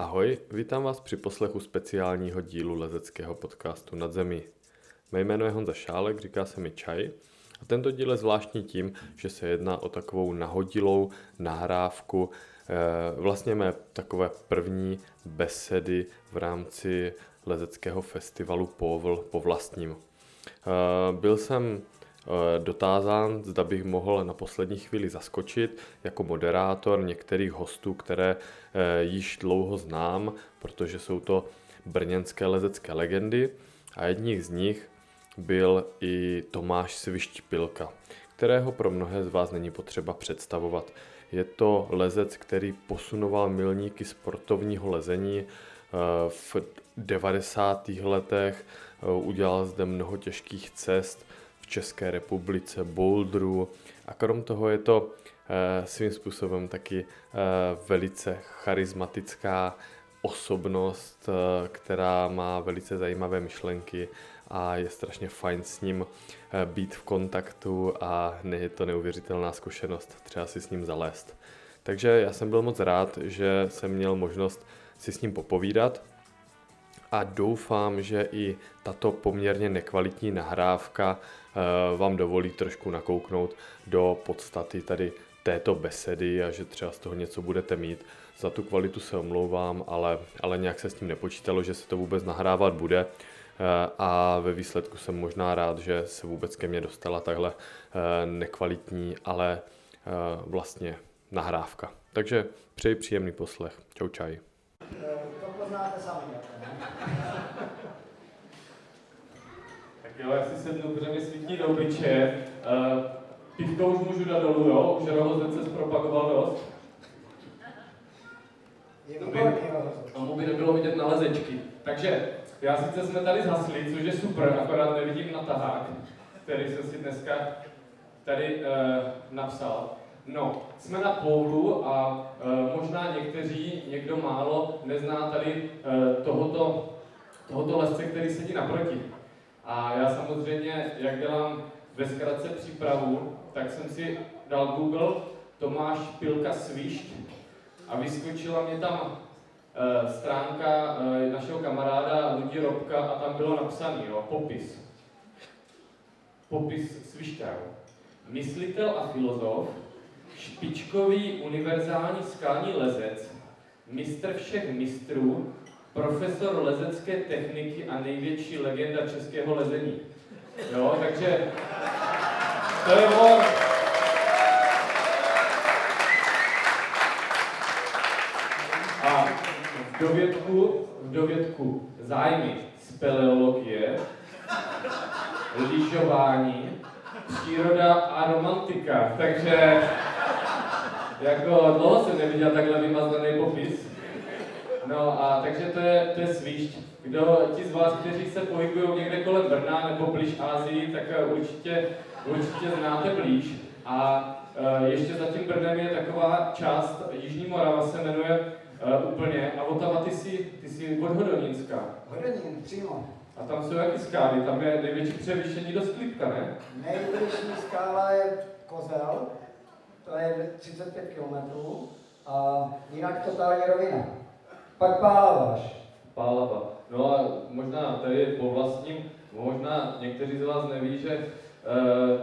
Ahoj, vítám vás při poslechu speciálního dílu lezeckého podcastu Nad zemí. Mé jméno je Honza Šálek, říká se mi Čaj a tento díl je zvláštní tím, že se jedná o takovou nahodilou nahrávku, eh, vlastně mé takové první besedy v rámci lezeckého festivalu Povl po vlastním. Eh, byl jsem dotázán, zda bych mohl na poslední chvíli zaskočit jako moderátor některých hostů, které eh, již dlouho znám, protože jsou to brněnské lezecké legendy a jedním z nich byl i Tomáš Svištipilka, kterého pro mnohé z vás není potřeba představovat. Je to lezec, který posunoval milníky sportovního lezení eh, v 90. letech, udělal zde mnoho těžkých cest, České republice, Boulderu a krom toho je to eh, svým způsobem taky eh, velice charismatická osobnost, eh, která má velice zajímavé myšlenky a je strašně fajn s ním být v kontaktu a je to neuvěřitelná zkušenost třeba si s ním zalézt. Takže já jsem byl moc rád, že jsem měl možnost si s ním popovídat a doufám, že i tato poměrně nekvalitní nahrávka vám dovolí trošku nakouknout do podstaty tady této besedy a že třeba z toho něco budete mít. Za tu kvalitu se omlouvám, ale, ale nějak se s tím nepočítalo, že se to vůbec nahrávat bude eh, a ve výsledku jsem možná rád, že se vůbec ke mně dostala takhle eh, nekvalitní, ale vlastně nahrávka. Takže přeji příjemný poslech. Čau čaj. To poznáte sami. Tak jo, já si sednu, protože mi svítí do obličeje. Uh, pivko už můžu dát dolů, jo? Už rohozec se zpropagoval dost. Tomu by nebylo vidět na lezečky. Takže já sice jsme tady zhasli, což je super, akorát nevidím na tahák, který jsem si dneska tady uh, napsal. No, jsme na poulu a e, možná někteří, někdo málo nezná tady e, tohoto, tohoto lesce, který sedí naproti. A já samozřejmě, jak dělám ve zkratce přípravu, tak jsem si dal Google Tomáš Pilka Svišť a vyskočila mě tam e, stránka e, našeho kamaráda Ludi Robka a tam bylo napsaný, jo, popis. Popis Svišťa, Myslitel a filozof, špičkový univerzální skalní lezec, mistr všech mistrů, profesor lezecké techniky a největší legenda českého lezení. Jo, takže to je on. A v dovědku, v dovědku zájmy speleologie, lyžování, příroda a romantika. Takže jako dlouho jsem neviděl takhle vymazaný popis. No a takže to je, to je svíšť. Kdo, ti z vás, kteří se pohybují někde kolem Brna nebo blíž Ázii, tak eh, určitě, určitě znáte blíž. A uh, ještě za tím Brnem je taková část, Jižní Morava se jmenuje uh, úplně, a Otava, ty jsi, ty jsi od Hodonínska. Hodonín, přímo. A tam jsou jaký skály? Tam je největší převýšení do Sklípka, ne? Nejvyšší skála je Kozel, to je 35 km a jinak totálně rovina. Pak Pálavaš. Pálava. No a možná tady po vlastním, možná někteří z vás neví, že e,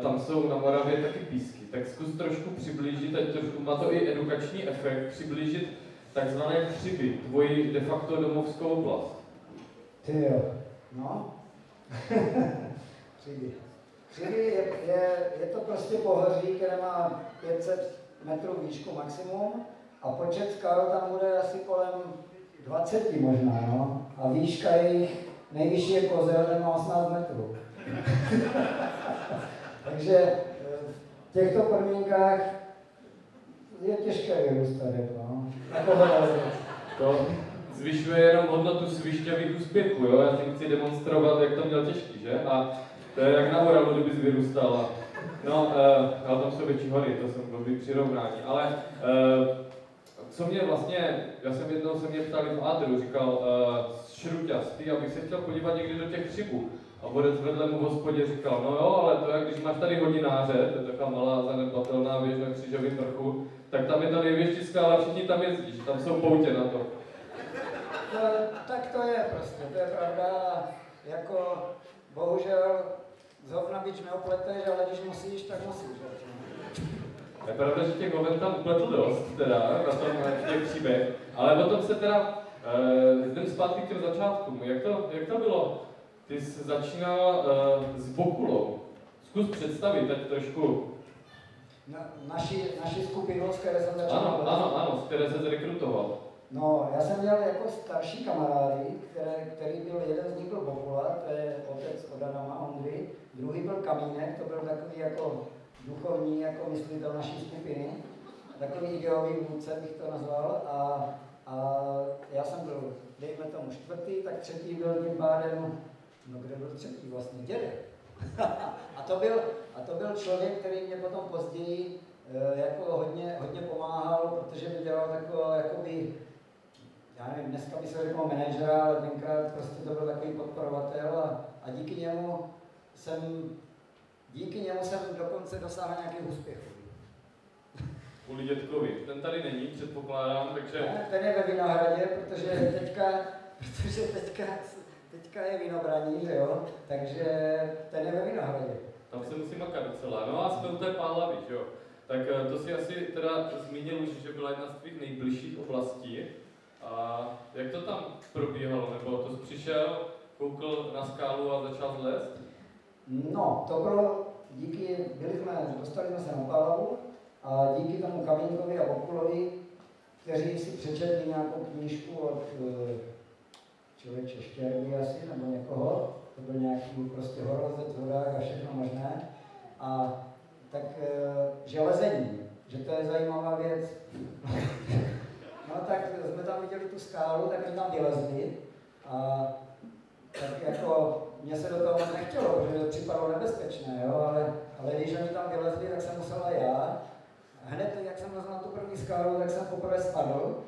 tam jsou na Moravě taky písky. Tak zkus trošku přiblížit, ať trošku má to i edukační efekt, přiblížit takzvané křivy, tvoji de facto domovskou oblast. Ty jo, no. křivy. Křivy je, je, je to prostě pohoří, které má 500 metrů výšku maximum a počet skal tam bude asi kolem 20 možná, no. A výška jejich nejvyšší je kozel, má 18 metrů. Takže eh, v těchto podmínkách je těžké vyrůstat, jako, no. To zvyšuje jenom hodnotu svišťavých úspěchů, jo? Já tím chci demonstrovat, jak to měl těžký, že? A to je jak na Moravu, kdybys vyrůstal. No, uh, ale tam jsou větší hory, to jsem dobrý přirovnání. Ale uh, co mě vlastně, já jsem jednou se mě ptali v Adru, říkal uh, šruťastý, abych se chtěl podívat někdy do těch křibů. A bodec vedle mu v hospodě říkal, no jo, ale to jak když máš tady hodináře, to je taková malá zanedbatelná věž na křižovém vrchu, tak tam je ta největší skála, všichni tam jezdí, že tam jsou poutě na to. to je pravda, jako bohužel zrovna bič neopleteš, ale když musíš, tak musíš. Je pravda, že těch oven tam upletl dost, teda, na tom těch příběh, ale o tom se teda, uh, jdem zpátky k těm začátkům. Jak to, jak to bylo? Ty jsi začínal uh, s Bokulou. Zkus představit, teď trošku. Na, naši, naši skupinu, z které jsem začal. Ano, ano, ano, z které se zrekrutoval. No, já jsem měl jako starší kamarády, které, který byl, jeden z nich byl Bokula, to je otec od Adama Ondry, druhý byl Kamínek, to byl takový jako duchovní jako myslitel naší skupiny, takový ideový vůdce bych to nazval. A, a já jsem byl, dejme tomu čtvrtý, tak třetí byl tím pádem, no kde byl třetí vlastně, dědek. a, to byl, a to byl člověk, který mě potom později e, jako hodně, hodně pomáhal, protože mi dělal takovou, jakoby, já nevím, dneska by se řekl manažera, ale tenkrát prostě to byl takový podporovatel a, a díky němu jsem, díky němu jsem dokonce dosáhl nějakých úspěchů. Kvůli dětkovi. Ten tady není, předpokládám, takže... Ne, ten je ve Vinohradě, protože teďka, protože teďka, teďka je vinobraní, že jo, takže ten je ve Vinohradě. Tam se musí makat docela. No a jsme u té Pálavy, že jo. Tak eh, to si asi teda zmínil už, že byla jedna z tvých nejbližších oblastí. A jak to tam probíhalo? Nebo to jsi přišel, koukl na skálu a začal zlézt? No, to bylo díky, byli jsme, dostali jsme se na Pálavu a díky tomu Kamínkovi a Okulovi, kteří si přečetli nějakou knížku od eh, člověče Štěrby asi, nebo někoho, to byl nějaký prostě horozec v horách a všechno možné. A tak eh, železení, že to je zajímavá věc. no tak jsme tam viděli tu skálu, tak jsme tam vylezli a tak jako mě se do toho nechtělo, protože to připadalo nebezpečné, jo, ale, ale když oni tam vylezli, tak jsem musela já. Hned, jak jsem na tu první skálu, tak jsem poprvé spadl.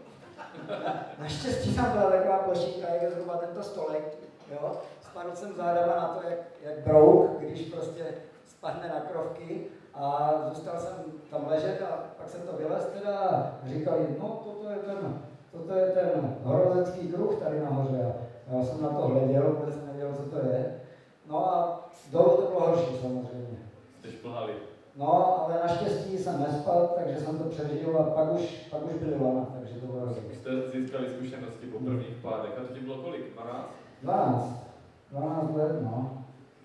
Na, naštěstí tam byla taková plošinka, jak je zhruba tento stolek, jo. Spadl jsem zádama na to, jak, jak brouk, když prostě spadne na krovky a zůstal jsem tam ležet a pak jsem to vylez teda a říkali, no toto je ten, toto je ten horolecký kruh tady nahoře. Já jsem na to hleděl, vůbec nevěděl, co to je. No a dolů to bylo horší samozřejmě. Jste šplhali. No, ale naštěstí jsem nespal, takže jsem to přežil a pak už, pak už byly lana, takže to bylo dobré. Jste získali zkušenosti po prvních pádech. A to ti bylo kolik? 12? 12. 12 let, no.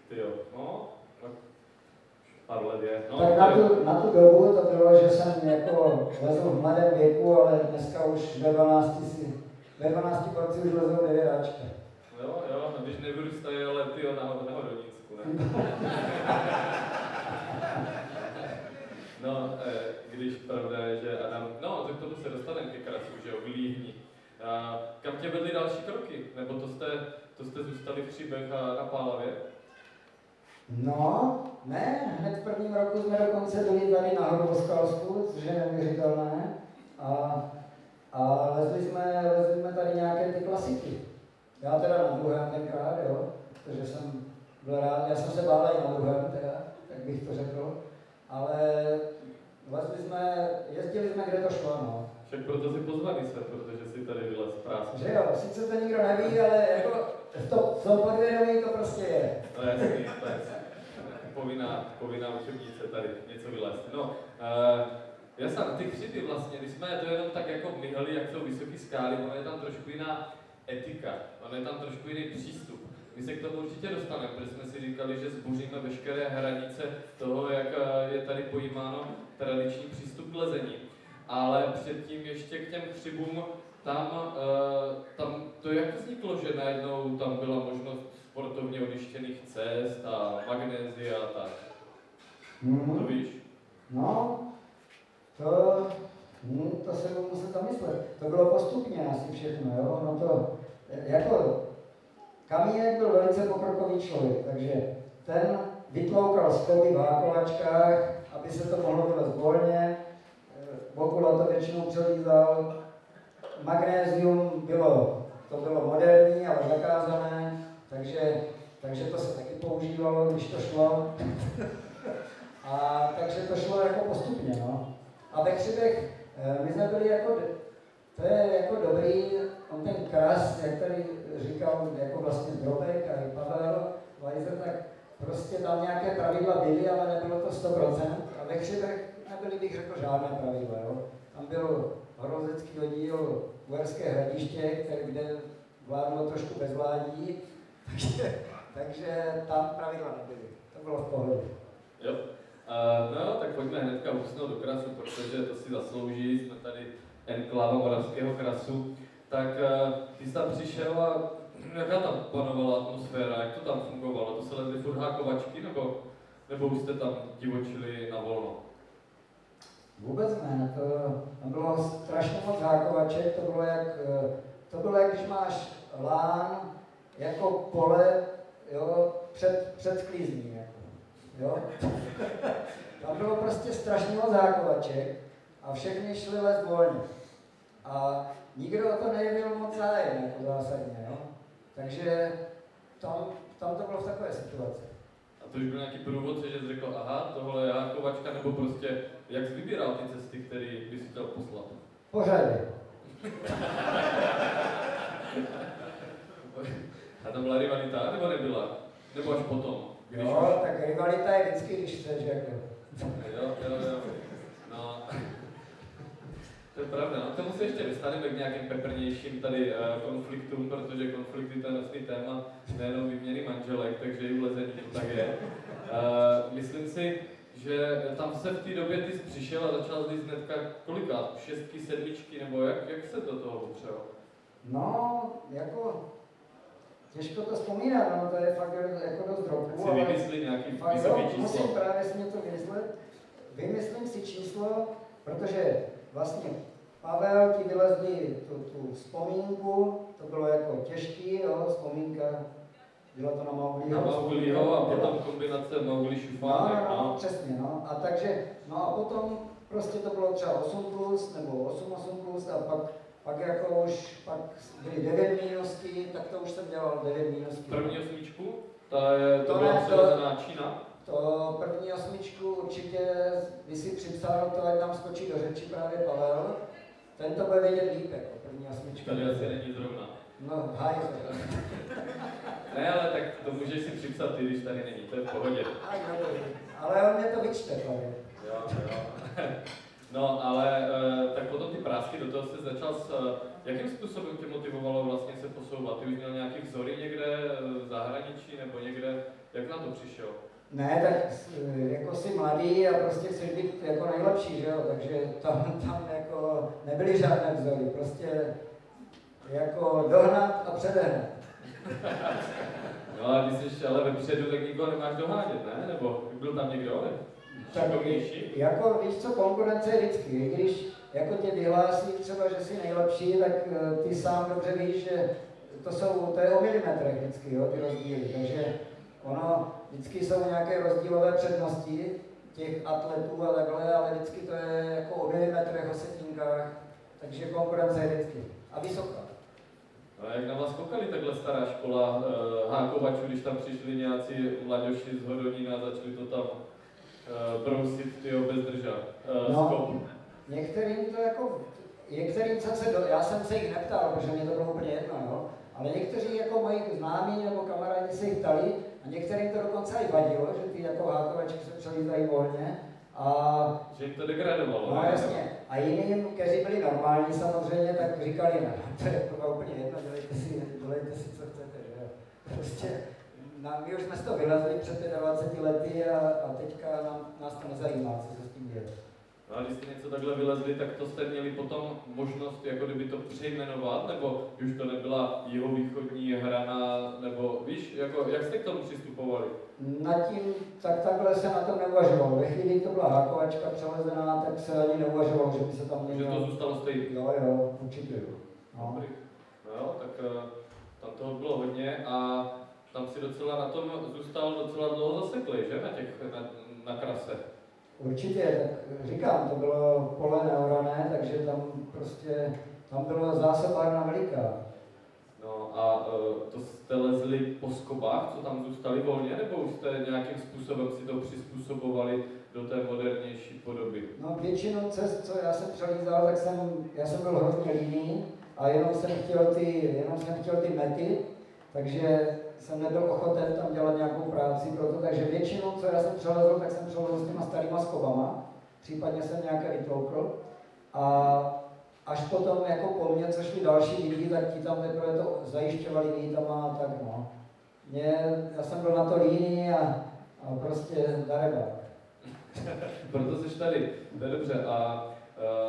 Ty jo. No, tak pár let je. No, tak na tu, na tu dobu to bylo, že jsem jako lezl v mladém věku, ale dneska už ve 12 si, ve 12 porci už lezou devětáčka. Jo, jo, no, když nevyrůstají, ale ty na, na Hodonínsku, ne? No, eh, když pravda je, že Adam, no, tak tomu se dostaneme ke krasu, že jo, vlíhni. A kam tě vedly další kroky? Nebo to jste, to jste zůstali v Příbech a na Pálavě? No, ne, hned v prvním roku jsme dokonce byli tady na Hruboskalsku, což je neuvěřitelné. A, a lezli jsme, lezli jsme tady nějaké ty klasiky. Já teda na druhém tenkrát, jo, protože jsem byl rád, já jsem se bál i na druhém teda, tak bych to řekl. Ale lezli jsme, jezdili jsme, kde to šlo, no. Však proto si pozvaný se, protože si tady vylez práce. Že jo, sice to nikdo neví, ale jako v, to, v tom podvědomí to prostě je. No jasný, to je povinná, povinná učebnice tady, něco vylézt. No, uh, já jsem ty křivy vlastně, když jsme to jenom tak jako myhali, jak jsou vysoké skály, ono je tam trošku jiná etika, ono je tam trošku jiný přístup. My se k tomu určitě dostaneme, protože jsme si říkali, že zbuříme veškeré hranice toho, jak je tady pojímáno tradiční přístup k lezení. Ale předtím ještě k těm křivům, tam, uh, tam to jak vzniklo, že najednou tam byla možnost sportovně odyštěných cest a magnézia a tak. Mm-hmm. To víš? No, to, hm, to se budu muset zamyslet. To bylo postupně asi všechno, jo? No to, jako, Kamínek byl velice pokrokový člověk, takže ten vytloukal stopy v hákovačkách, aby se to mohlo vylézt volně, Bokula to většinou přelízal, magnézium bylo, to bylo moderní, ale zakázané, takže, takže to se taky používalo, když to šlo. A takže to šlo jako postupně, no. A ve Křivech, my jsme byli jako, to je jako dobrý, on ten kras, jak tady říkal, jako vlastně Drobek a i Pavel Weiser, tak prostě tam nějaké pravidla byly, ale nebylo to 100%. A ve Křivech nebyly, bych řekl, žádné pravidla. Jo. Tam byl horolezecký oddíl Uherské hradiště, který, kde vládlo trošku bezvládí, takže, takže tam pravidla nebyly. To bylo v pohodě. Jo. Uh, no, tak pojďme hnedka usnout do krasu, protože to si zaslouží, jsme tady enkláva moravského krasu. Tak uh, ty jsi tam přišel a jaká tam panovala atmosféra, jak to tam fungovalo? To se lezli furt hákovačky, nebo, nebo už jste tam divočili na volno? Vůbec ne, to, tam bylo strašně moc hákovaček, to bylo jak, eh, to bylo jak když máš lán jako pole jo, před, před sklízní. Jo. Tam bylo prostě strašně moc hákovaček a všechny šly les volně. A nikdo o to nejevil moc zájem, jako zásadně. Jo. Takže tam, tam to bylo v takové situaci. A to už byl nějaký průvodce, že jsi řekl, aha, tohle je hákovačka, nebo prostě, jak jsi vybíral ty cesty, které by si chtěl poslat? Pořadě. A tam byla rivalita, nebo nebyla? Nebo až potom? Když Jo, tak rivalita je vždycky, když chceš, jako. Jo, jo, jo. No. To je pravda, no tomu se ještě dostaneme k nějakým peprnějším tady uh, konfliktům, protože konflikty to je nosný téma nejenom výměny manželek, takže i v lezení to tak je. Uh, myslím si, že tam se v té době ty jsi přišel a začal jsi hnedka kolika? Šestky, sedmičky, nebo jak, jak se do toho upřel? No, jako, těžko to vzpomínat, no, to je fakt jako dost Tak roku, si vymyslí nějaký fakt jo, musím číslo. právě si něco vymyslet. Vymyslím si číslo, protože vlastně Pavel ti vylezli tu, tu vzpomínku, to bylo jako těžký, jo, vzpomínka, bylo to na Maugliho. Na Maugliho a potom kombinace Maugli No, Šufánek, no, no, no. přesně, no. A takže, no a potom prostě to bylo třeba 8 plus, nebo 8, 8 plus a pak, pak jako už, pak byly 9 mínusky, tak to už jsem dělal 9 mínusky. První osmičku, ta je, to, To byla přirozená Čína. To první osmičku určitě, by si připsal, to ať nám skočí do řeči právě Pavel. Ten to bude vědět líp, jako první osmičku. Tady asi není zrovna. No, haj, Ne, ale tak to můžeš si připsat ty, když tady není, to je v pohodě. dobrý. Ale on mě to vyčte, Pavel. Jo, jo. No, ale eh, tak potom ty prásky, do toho se začal s, eh, jakým způsobem tě motivovalo vlastně se posouvat? Ty už měl nějaký vzory někde eh, v zahraničí nebo někde, jak na to přišel? Ne, tak jako jsi mladý a prostě chceš být jako nejlepší, že jo, takže tam, tam jako nebyly žádné vzory, prostě jako dohnat a předehnat. No a když jsi ale vepředu, tak nikoho nemáš dohánět, ne? Nebo byl tam někdo? Ne? Tak jako víš co, konkurence je vždycky, i když jako tě vyhlásí třeba, že jsi nejlepší, tak eh, ty sám dobře víš, že to jsou, to je o milimetrech vždycky, jo, ty rozdíly, takže ono, vždycky jsou nějaké rozdílové přednosti těch atletů a takhle, ale vždycky to je jako o milimetrech, o setinkách, takže konkurence je vždycky. A vysoká. A jak na vás koukali takhle stará škola uh, hákovačů, když tam přišli nějací mladěši z Hodonína a začali to tam uh, brousit tyjo, bez drža, uh, No. skop. Některým to jako, některým jsem se, do, já jsem se jich neptal, protože mě to bylo úplně jedno, jo. Ale někteří jako moji známí nebo kamarádi se jich ptali a některým to dokonce i vadilo, že ty jako hákovačky se přelízají volně. A Že jim to degradovalo. no jasně, a jiným, kteří byli normální samozřejmě, tak říkali, ne, to je to úplně jedno, dělejte si, dělejte si, co chcete, že. Prostě na, my už jsme toho vylezli před 25 lety a, a teďka nám, nás to nezajímá, co se s tím děje. No a když jste něco takhle vylezli, tak to jste měli potom možnost jako kdyby to přejmenovat, nebo už to nebyla jeho východní hrana, nebo víš, jako, jak jste k tomu přistupovali? Nad tím, tak takhle se na tom neuvažovalo. Ve chvíli to byla hákovačka přelezená, tak se ani neuvažovalo, že by se tam Že to mělo. zůstalo stejný. Jo, jo, určitě. No. Dobrý. No jo, tak eh, tam toho bylo hodně a tam si docela na tom zůstal docela dlouho zaseklý, že? Na těch, na, na krase. Určitě, tak říkám, to bylo pole neorané, takže tam prostě, tam byla zásobárna veliká. No a eh, to jste lezli po skobách, co tam zůstali volně, nebo už jste nějakým způsobem si to přizpůsobovali do té modernější podoby? No většinu cest, co já jsem přelízal, tak jsem, já jsem byl hrozně líný, a jenom jsem chtěl ty, jenom jsem chtěl ty mety, takže jsem nebyl ochoten tam dělat nějakou práci pro to, takže většinou, co já jsem přelezl, tak jsem přelezl s těma starýma skobama, případně jsem nějaké vytloukl a až potom jako po mně, co šli další lidi, tak ti tam teprve to zajišťovali výtama a tak no. Mě, já jsem byl na to líný a, a prostě darebák. Proto jsi tady, to je dobře. A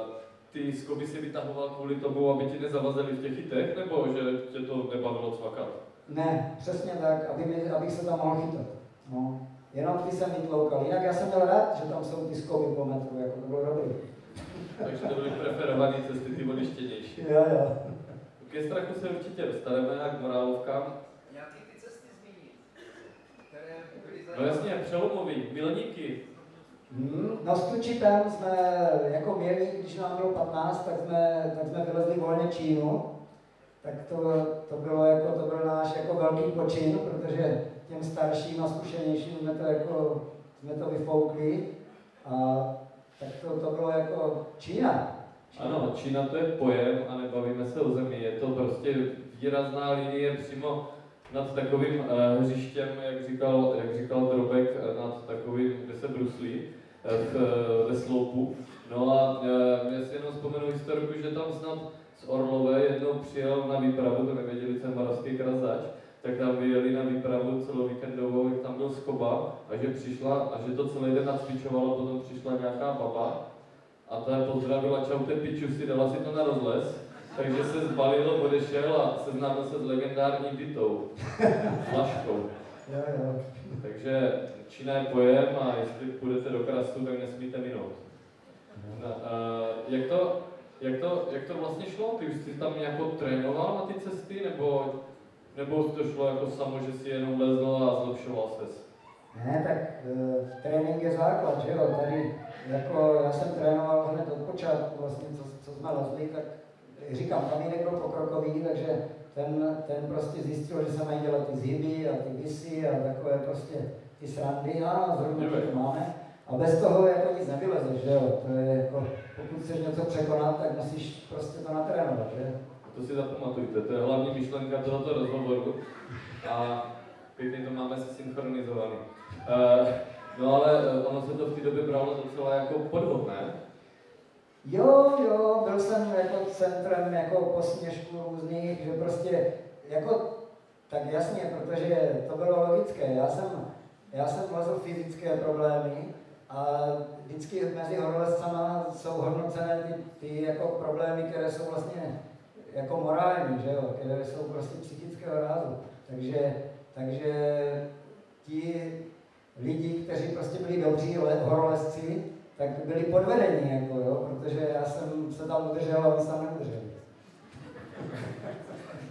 uh, ty skoby si vytahoval kvůli tomu, aby ti nezavazili v těch chytech, nebo že tě to nebavilo cvakat? Ne, přesně tak, aby mi, abych se tam mohl chytat. No. Jenom ty jsem vytloukal. Jinak já jsem měl rád, že tam jsou ty skoby po metru, jako to bylo dobrý. Takže to byly preferované cesty, ty vodištěnější. Jo, jo. Ke strachu se určitě dostaneme, a k morálovkám. Nějaký ty cesty zmínit, které byly No jasně, přelomový, milníky. Hmm, no s Tučitem jsme jako měli, když nám bylo 15, tak jsme, tak jsme vylezli volně Čínu. Tak to, to, bylo jako, to byl náš jako velký počin, protože těm starším a zkušenějším jsme to jako, jsme to vyfoukli. A tak to, to bylo jako Čína. Ano, Čína to je pojem a nebavíme se o zemi. Je to prostě výrazná linie přímo nad takovým uh, hřištěm, jak říkal, jak říkal Drobek, eh, nad takovým, kde se bruslí, uh, v, ve sloupu. No a uh, já si jenom vzpomenu historiku, že tam snad z Orlové jednou přijel na výpravu, to nevěděli, co je moravský krazač, tak tam vyjeli na výpravu celovíkendovou, jak tam byl skoba a že přišla a že to celý den nacvičovalo, potom přišla nějaká baba a ta pozdravila čaute piču si, dala si to na rozles, takže se zbalil, odešel a seznámil se s legendární bytou, flaškou. Jo, jo. Takže Čína je pojem a jestli půjdete do krasu, tak nesmíte minout. No, uh, jak, to, jak, to, jak to vlastně šlo? Ty už jsi tam nějak trénoval na ty cesty, nebo, nebo to šlo jako samo, že si jenom lezl a zlepšoval ses? Ne, tak e, trénink je základ, že jo, tady jako já jsem trénoval hned od počátku vlastně, co, co jsme lezli, tak říkám, kamínek byl pokrokový, takže ten, ten prostě zjistil, že se mají dělat ty zhyby a ty visy a takové prostě ty srandy a zrovna to máme. A bez toho jako nic nevylezeš, že jo, to je jako, pokud chceš něco překonat, tak musíš prostě to natrénovat, že? To si zapamatujte, to je hlavní myšlenka tohoto rozhovoru a pěkně to máme se synchronizovaný. Uh, no ale uh, ono se to v té době bralo docela jako podvod, ne? Jo, jo, byl jsem jako centrem jako posměšků různých, že prostě jako, tak jasně, protože to bylo logické, já jsem, já jsem vlezl fyzické problémy a vždycky mezi horolezcama jsou hodnocené ty, ty jako problémy, které jsou vlastně jako morální, že jo, které jsou prostě psychického rázu. Takže, takže ti lidi, kteří prostě byli dobří horolezci, tak byli podvedení, jako, jo, protože já jsem se tam udržel a oni se tam neudrželi.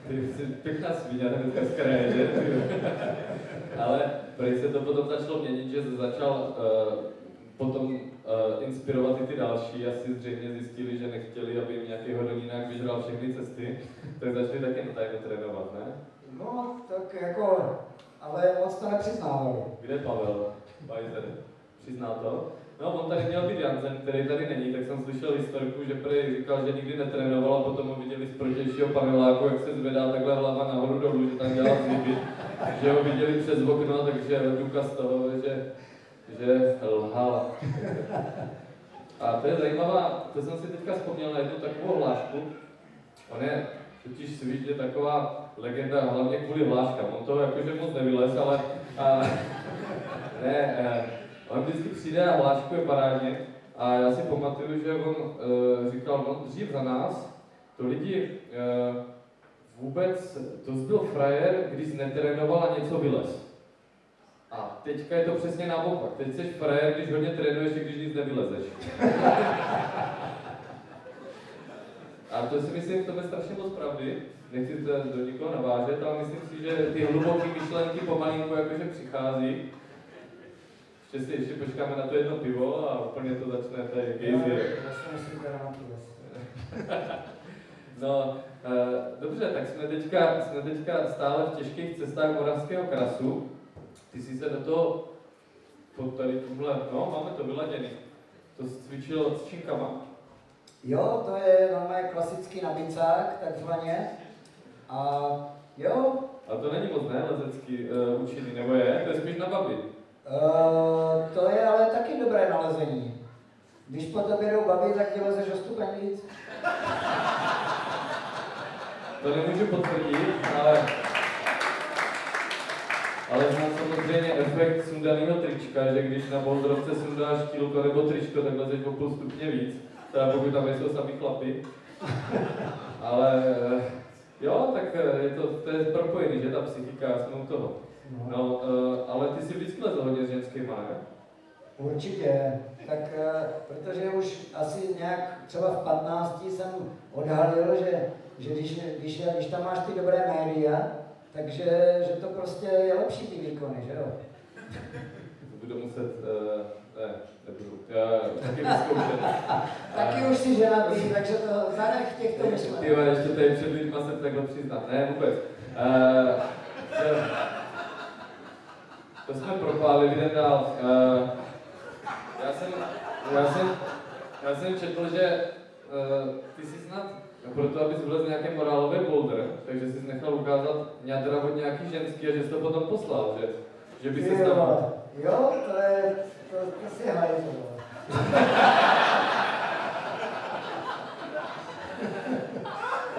Ty jsi pěkná svíňa hnedka z kraje, že? Ale prej se to potom začalo měnit, že začal uh, potom uh, inspirovat i ty další, asi zřejmě zjistili, že nechtěli, aby jim nějaký hodonínák vyžral všechny cesty, tak začali taky tajně trénovat, ne? No, tak jako, ale moc to nepřiznávali. Kde Pavel? Bajzer. Přizná to? No, on tady měl být Jansen, který tady není, tak jsem slyšel historku, že prý říkal, že nikdy netrénoval a potom ho viděli z protějšího paneláku, jak se zvedá takhle hlava nahoru dolů, že tam dělá zvyby, že ho viděli přes okno, takže důkaz toho, že, že lhal. A to je zajímavá, to jsem si teďka vzpomněl na jednu takovou hlášku. On je totiž Svíč je taková legenda, hlavně kvůli hláškám. On toho jakože moc nevylez, ale a, ne, a, On vždycky přijde a hláškuje parádně. A já si pamatuju, že on uh, říkal, no dřív za nás, to lidi uh, vůbec, to byl frajer, když netrénoval a něco vylez. A teďka je to přesně naopak. Teď jsi frajer, když hodně trénuješ, i když nic nevylezeš. a to si myslím, že to je strašně moc pravdy. Nechci to do nikoho navážet, ale myslím si, že ty hluboké myšlenky pomalinku jakože přichází že si ještě počkáme na to jedno pivo a úplně to začne tady gejzir. No, uh, dobře, tak jsme teďka, jsme teďka stále v těžkých cestách Moravského krasu. Ty jsi se do toho, pod tady tuhle, no, máme to vyladěný. To cvičil s činkama. Jo, to je normálně klasický nabicák, takzvaně. A jo, Ale to není moc, ne, lezecký uh, učení, nebo je? To je spíš na babi. Uh, to je ale taky dobré nalezení. Když po tobě jdou babi, tak ti lezeš o stupeň víc. To nemůžu potvrdit, ale... Ale znám samozřejmě efekt sundaného trička, že když na boldrovce sundáš kilko nebo tričko, tak lezeš o půl stupně víc. Teda pokud tam nejsou sami chlapy. Ale eh, jo, tak eh, je to, to je propojený, že ta psychika, jsme u toho. No, eh, ale ty si vždycky lezl hodně s ženskýma, ne? Určitě. Tak protože už asi nějak třeba v 15 jsem odhalil, že, že když, když, když tam máš ty dobré média, takže že to prostě je lepší ty výkony, že jo? Budu muset, uh, ne, nebudu, já taky vyzkoušet. Taky už si ženatý, takže to zanech těchto Ty myšlenek. jo, ještě tady před lidma se takhle přiznat. Ne, vůbec. Uh, to, to jsme propálili, jdem dál. Uh, já, jsem, já, jsem, já jsem četl, že uh, ty jsi snad, proto abys vlez nějaký morálový boulder, takže jsi nechal ukázat ňadra od nějaký ženský a že jsi to potom poslal, že, že by se tam... Jo, to je, to, to si hajzu. vole.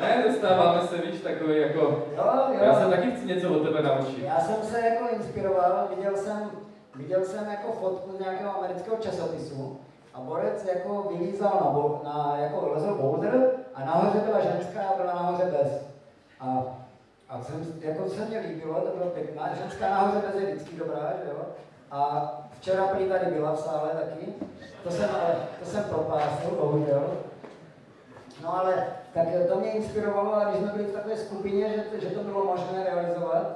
Ne, dostáváme se, víš, takový jako... Jo, jo. Já se taky chci něco od tebe naučit. Já jsem se jako inspiroval, viděl jsem, viděl jsem jako fotku z nějakého amerického časopisu a borec jako vylízal na, bol, na jako lezl boulder a nahoře byla ženská a byla nahoře bez. A, a jsem, jako se mě líbilo, to bylo pěkná, ženská nahoře bez je vždycky dobrá, že jo. A včera prý tady byla v sále taky, to jsem, ale, to jsem propásl, bohužel. No ale tak to mě inspirovalo a když jsme byli v takové skupině, že, že to bylo možné realizovat,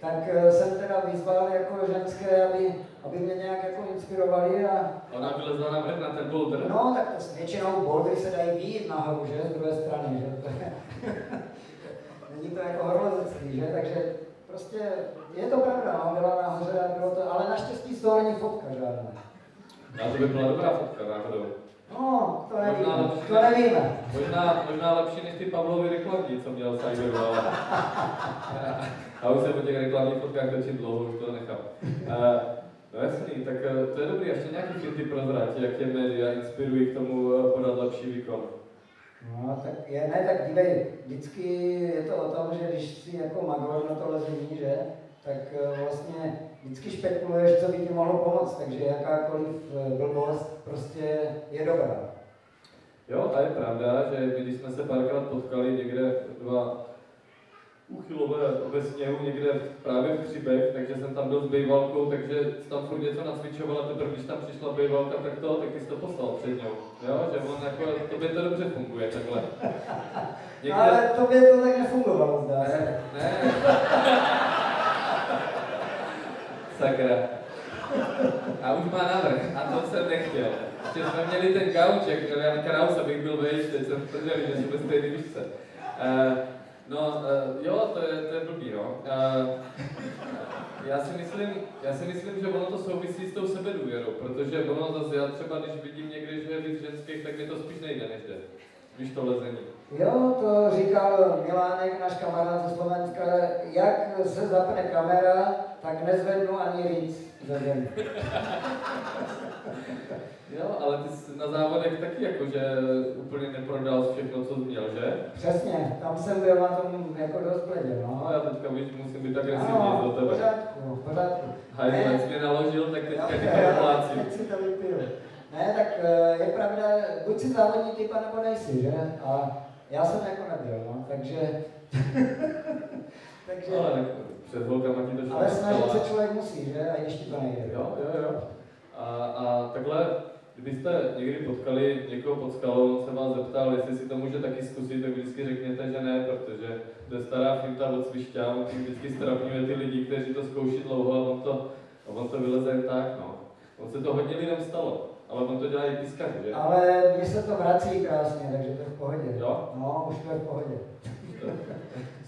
tak eh, jsem teda vyzval jako ženské, aby, aby mě nějak jako inspirovali a Ona vylezla na vrch na ten boulder. no, tak to s- většinou bouldery se dají výjít nahoru, že, z druhé strany, že, není to jako horolezecký, že, takže prostě je to pravda, no, byla nahoře a bylo to, ale naštěstí z toho není fotka žádná. A to by byla dobrá fotka náhodou. No, to Možná nevíme, lepší. to nevíme. Možná, možná lepší než ty Pavlovy reklamní, co měl Cyberu, ale... A už se po těch reklamních fotkách točím dlouho, už to nechám. Uh, no jasný, tak eh, to je dobrý, ještě nějaký finty prozrať, jak tě média inspirují k tomu eh, podat lepší výkon. No, tak je, ne, tak dívej, vždycky je to o tom, že když si jako magor na to lezení, že, tak eh, vlastně vždycky špekuluješ, co by ti mohlo pomoct, takže jakákoliv blbost prostě je dobrá. Jo, a je pravda, že my, když jsme se párkrát potkali někde dva uchylové ve sněhu někde právě v Křibech, takže jsem tam byl s bejvalkou, takže tam furt něco nacvičoval a teprve když tam přišla bejvalka, tak to, tak ty jsi to poslal před něj. Jo, že on jako, tobě to dobře funguje takhle. No, ale tobě to tak nefungovalo, zdá se. Ne, ne. Sakra. A už má návrh, a to jsem nechtěl. Ještě jsme měli ten gauček, Jan Kraus, abych byl vejš, teď jsem tvrdil, že jsme stejný výšce. Uh, no, uh, jo, to je, to je blbý, no. Uh, já si myslím, já si myslím, že ono to souvisí s tou sebedůvěrou, protože ono zase, já třeba, když vidím někde, že je víc ženských, tak mi to spíš nejde, než jde. Víš to lezení. Jo, to říkal Milánek, náš kamarád ze Slovenska, jak se zapne kamera, tak nezvednu ani víc ze zemi. Jo, ale ty jsi na závodech taky jakože úplně neprodal všechno, co jsi měl, že? Přesně, tam jsem byl na tom jako dost bledě, no. No, já teďka víš, musím být agresivní Ano, do tebe. pořádku, v pořádku. Hajzlec mě naložil, tak teďka ti to jo, oplácím. teď si to vypiju. Ne, tak eh, je pravda, buď si závodní typ, nebo nejsi, že? A já jsem jako nebyl, no, takže... takže... Ale před holkama ti to šlo. Ale snažit se člověk musí, že? A když ti to nejde. Jo, jo, jo. A, a takhle, kdybyste někdy potkali někoho pod skalou, on se vás zeptal, jestli si to může taky zkusit, tak vždycky řekněte, že ne, protože to je stará finta od tím vždycky strapňuje ty lidi, kteří to zkouší dlouho a on to, a on to vyleze jen tak, no. On se to hodně lidem stalo, ale on to dělá i pískaři, že? Ale mně se to vrací krásně, takže to je v pohodě. Jo? No, už to je v pohodě.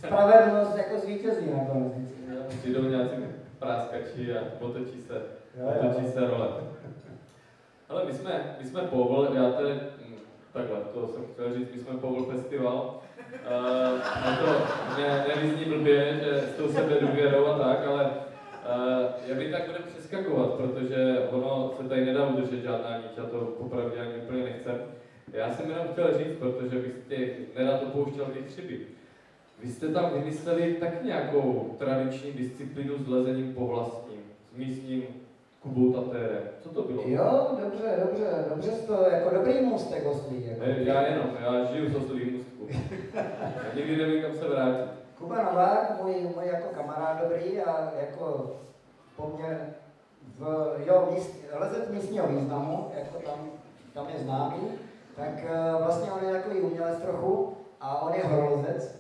Spravedlnost jako zvítězí nakonec vždycky. Přijdou nějací práskači a otočí se, Jo, jo. otočí se role. Ale my jsme, my jsme povol, já tady, hm, takhle, to jsem chtěl říct, my jsme Power Festival. Uh, na to ne, nevyzní blbě, že s tou sebe důvěrou a tak, ale uh, já bych tak budeme přeskakovat, protože ono se tady nedá udržet žádná niť a to popravdě ani úplně nechcem. Já jsem jenom chtěl říct, protože vy jste nerad opouštěl ty třiby. Vy jste tam vymysleli tak nějakou tradiční disciplínu s lezením po vlastním, s místním Kubou Tatérem. Co to bylo? Jo, dobře, dobře, dobře to, jako dobrý můstek oslí. Jako. Ne, já jenom, já žiju v oslý můstku. Já nikdy nevím, kam se vrátit. Kuba Novák, můj, můj jako kamarád dobrý a jako poměr v, jo, míst, lezet místního významu, jako tam, tam je známý, tak eh, vlastně on je takový umělec trochu a on je horolezec.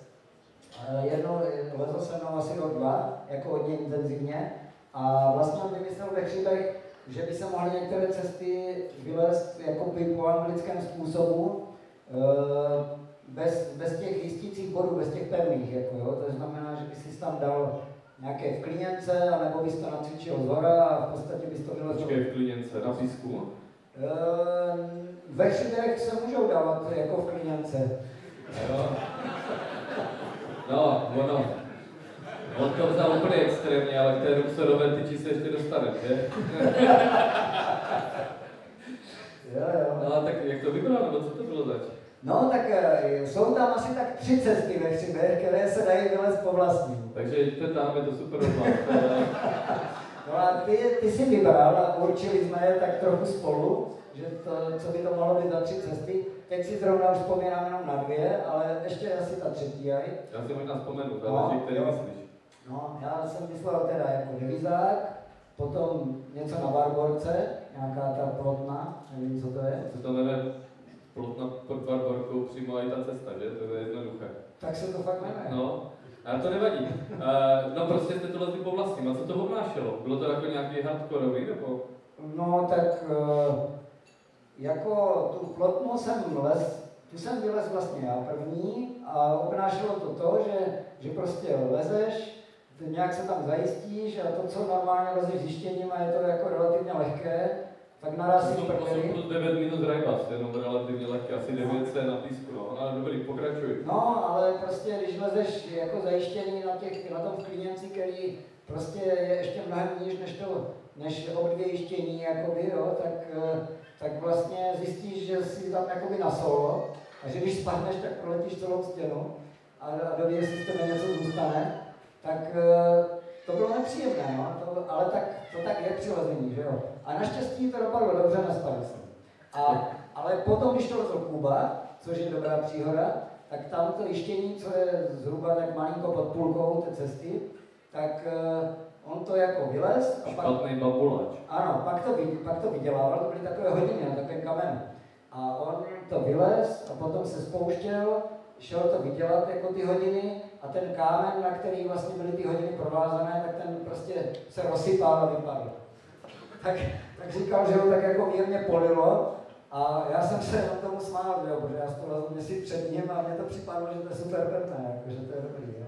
Eh, Jednou lezl se mnou asi rok dva, jako hodně intenzivně a vlastně on vymyslel ve Chřibech, že by se mohly některé cesty vylézt jakoby po anglickém způsobu, eh, bez, bez těch jistících bodů, bez těch pevných, jako jo, to znamená, že by si tam dal nějaké vklíněnce, anebo bys to nacvičil z hora a v podstatě bys to vylezl. Počkej, v Klíněnce, na písku. Eh, Ve Chřibech se můžou dávat jako vklíněnce. Jo. No, ono. On to vzal úplně extrémně, ale k té Ruxorové tyči se ještě dostane, že? Jo, jo. No tak jak to vypadalo, nebo co to bylo zač? No, tak eh, jsou tam asi tak tři cesty ve Chřibech, které se dají vylézt po vlastním. Takže jděte tam, je to super rozhlás. No a ty, ty si vybral a určili jsme je tak trochu spolu, že to, co by to mohlo být za tři cesty. Teď si zrovna už vzpomínám jenom na dvě, ale ještě asi ta třetí aj. Já si možná vzpomenu, No, záleží, který jo. myslíš. No, já jsem myslel teda jako devizák, potom něco na Barborce, nějaká ta plotna, nevím, co to je. Se to jmenuje plotna pod Barborkou přímo i ta cesta, že? To je jednoduché. Tak se to fakt jmenuje. No, a to nevadí. Uh, no prostě jste to lezli po vlastním. A co to obnášelo? Bylo to jako nějaký hardkorový, nebo? No, tak eh, jako tu plotnu jsem les, tu jsem vylez vlastně já první a obnášelo to to, že, že prostě lezeš, nějak se tam zajistíš a to, co normálně lezeš zjištěním a je to jako relativně lehké, tak narazíš 8, 8 první. plus 9 minus Rajbas, jenom relativně lehké, asi 9 se na písku, no. Ale dobrý, pokračuj. No, ale prostě, když lezeš jako zajištěný na, těch, na tom vklíněnci, který prostě je ještě mnohem níž než to, než obdvějištění, jakoby, jo, tak, eh, tak vlastně zjistíš, že jsi tam jakoby na solo a že když spadneš, tak proletíš celou stěnu a, a dovíš, jestli z tebe něco zůstane, tak eh, to bylo nepříjemné, no, to, ale tak, to tak je při lezení, že jo. A naštěstí to dopadlo dobře, nespadl jsem. A, ale potom, když to lezl Kuba, což je dobrá příhoda, tak tam to jištění, co je zhruba tak malinko pod půlkou té cesty, tak eh, on to jako vylez a pak, Špatný babuláč. ano, pak to, pak to vydělával, to byly takové hodiny na takovém kamenu. A on to vylez a potom se spouštěl, šel to vydělat jako ty hodiny a ten kámen, na který vlastně byly ty hodiny provázané, tak ten prostě se rozsypal a vypadl. Tak, tak říkal, že ho tak jako mírně polilo a já jsem se na tomu smál, jo, protože já jsem to lezl měsíc před ním a mně to připadlo, že to je super pevné, jako, že to je dobrý. Jo.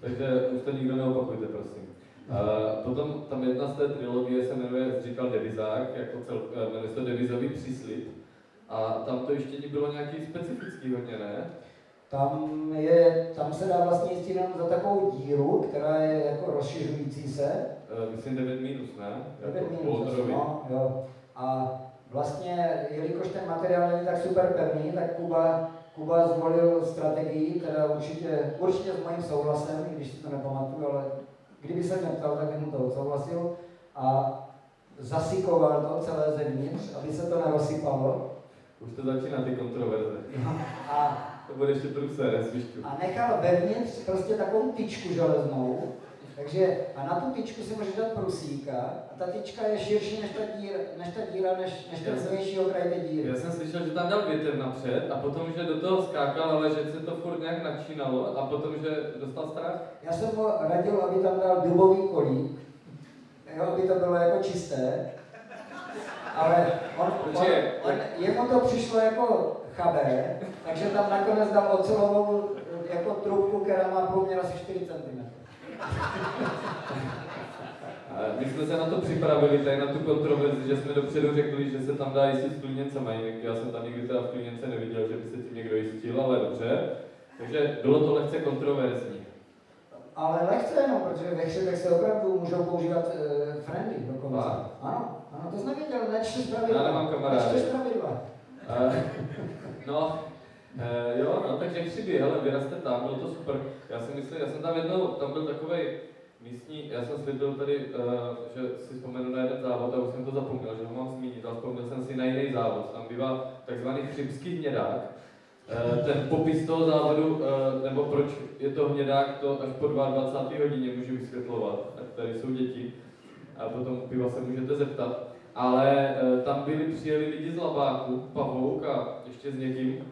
Takže už to nikdo neopakujte, prosím. Uh, potom tam jedna z té trilogie se jmenuje, říkal devizák, jako cel, eh, jmenuje se to devizový příslip. A tam to ještě bylo nějaký specifický hodně, ne? Tam, je, tam se dá vlastně jistit jenom za takovou díru, která je jako rozšiřující se. Uh, myslím 9 minus, ne? 9 Jako minus, půlodrový. no, jo. A vlastně, jelikož ten materiál není tak super pevný, tak Kuba, Kuba zvolil strategii, která určitě, určitě s mojím souhlasem, i když si to nepamatuju, ale kdyby se mě ptal, tak bych mu to odsouhlasil. A zasikoval to celé zevnitř, aby se to nerozsypalo. Už to začíná ty kontroverze. A To bude ještě průser, a nechal vevnitř prostě takovou tyčku železnou, takže a na tu tyčku si můžeš dát prusíka a ta tyčka je širší než ta díra, než, ta díra, než, než ten vnější okraj té díry. Já jsem slyšel, že tam dal větev napřed a potom, že do toho skákal, ale že se to furt nějak načínalo a potom, že dostal strach. Já jsem mu radil, aby tam dal dubový kolík, jo, aby to bylo jako čisté, ale on, on, on, jemu to přišlo jako chabé, takže tam nakonec dal ocelovou jako trubku, která má průměr asi 4 cm. A my jsme se na to připravili, tady na tu kontroverzi, že jsme dopředu řekli, že se tam dá jistit s klíněncema, já jsem tam nikdy teda v neviděl, že by se tím někdo jistil, ale dobře. Takže bylo to lehce kontroverzní. Ale lehce jenom, protože ve hře se opravdu můžou používat uh, friendy dokonce. A? Ano, ano, to jsi nevěděl, nečteš pravidla. Já nemám kamarády. Nečteš pravidla. Uh, no, uh, jo, no, takže chřiby, hele, vyrazte tam, bylo to super. Já si myslím, já jsem tam jednou, tam byl takový místní, já jsem slíbil tady, uh, že si vzpomenu na jeden závod a už jsem to zapomněl, že ho mám zmínit, ale vzpomněl jsem si na jiný závod. Tam bývá takzvaný chřibský hnědák, Eh, ten popis toho závodu, eh, nebo proč je to hnědák, to až po 22. hodině můžu vysvětlovat, ať tady jsou děti, a potom piva se můžete zeptat. Ale eh, tam byli, přijeli lidi z Labáku, Pavouk a ještě s někým,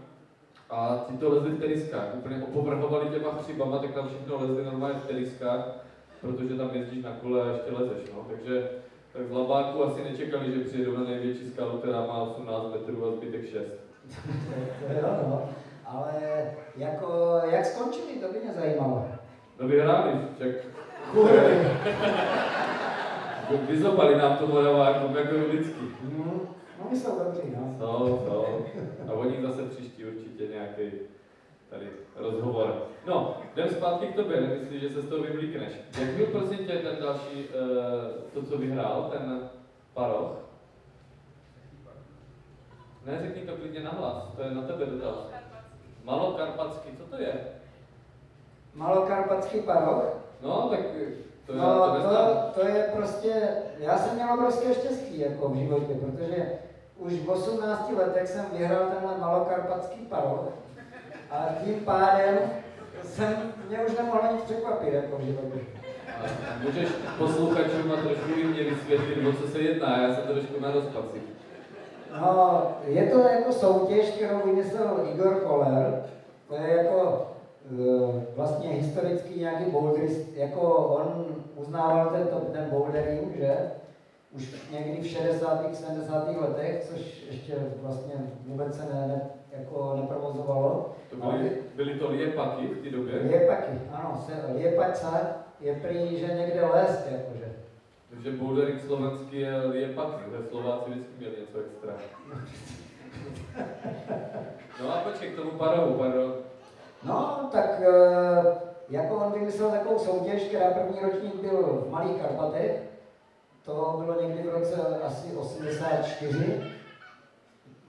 a ti to lezli v teriskách, úplně opovrhovali těma chřibama, tak tam všechno lezli normálně v teriskách, protože tam jezdíš na kole a ještě lezeš, no. Takže tak z Labáku asi nečekali, že přijedou na největší skalu, která má 18 metrů a zbytek 6. jo, no. Ale jako, jak skončili, to by mě zajímalo. No vyhráli, však vyzopali nám to Moravákům jako vždycky. Hmm. No, my jsou dobří, no. Jsou, jsou. A oni zase příští určitě nějaký tady rozhovor. No, jdem zpátky k tobě, nemyslíš, že se z toho vyvlíkneš. Jak byl prosím tě ten další, uh, to, co vyhrál, ten paroch? Ne, řekni to klidně nahlas, to je na tebe dotaz. Malokarpatský, co to je? Malokarpatský paroch. No, tak to, no, to, to, to je prostě, já jsem měl obrovské štěstí jako v životě, protože už v 18 letech jsem vyhrál tenhle malokarpatský paroch a tím pádem jsem, mě už nemohlo nic překvapit jako v životě. A můžeš posluchačům a trošku jim mě vysvětlit, o co se jedná, já jsem trošku na rozpaci. No, je to jako soutěž, kterou vymyslel Igor Koller. To je jako e, vlastně historický nějaký boulderist, jako on uznával ten, ten bouldering, že? Už někdy v 60. 70. letech, což ještě vlastně vůbec se ne, ne, jako neprovozovalo. To byly, byly to liepaky v té době? Liepaky, ano. Se, liepaca je prý, že někde les, jakože. Takže bouldering slovenský je liepaky, ve Slováci vždycky měli něco extra. No a počkej, k tomu parohu, pardon. No, tak eh, jako on vymyslel takovou soutěž, která první ročník byl v Malých Karpatech, to bylo někdy v roce asi 84,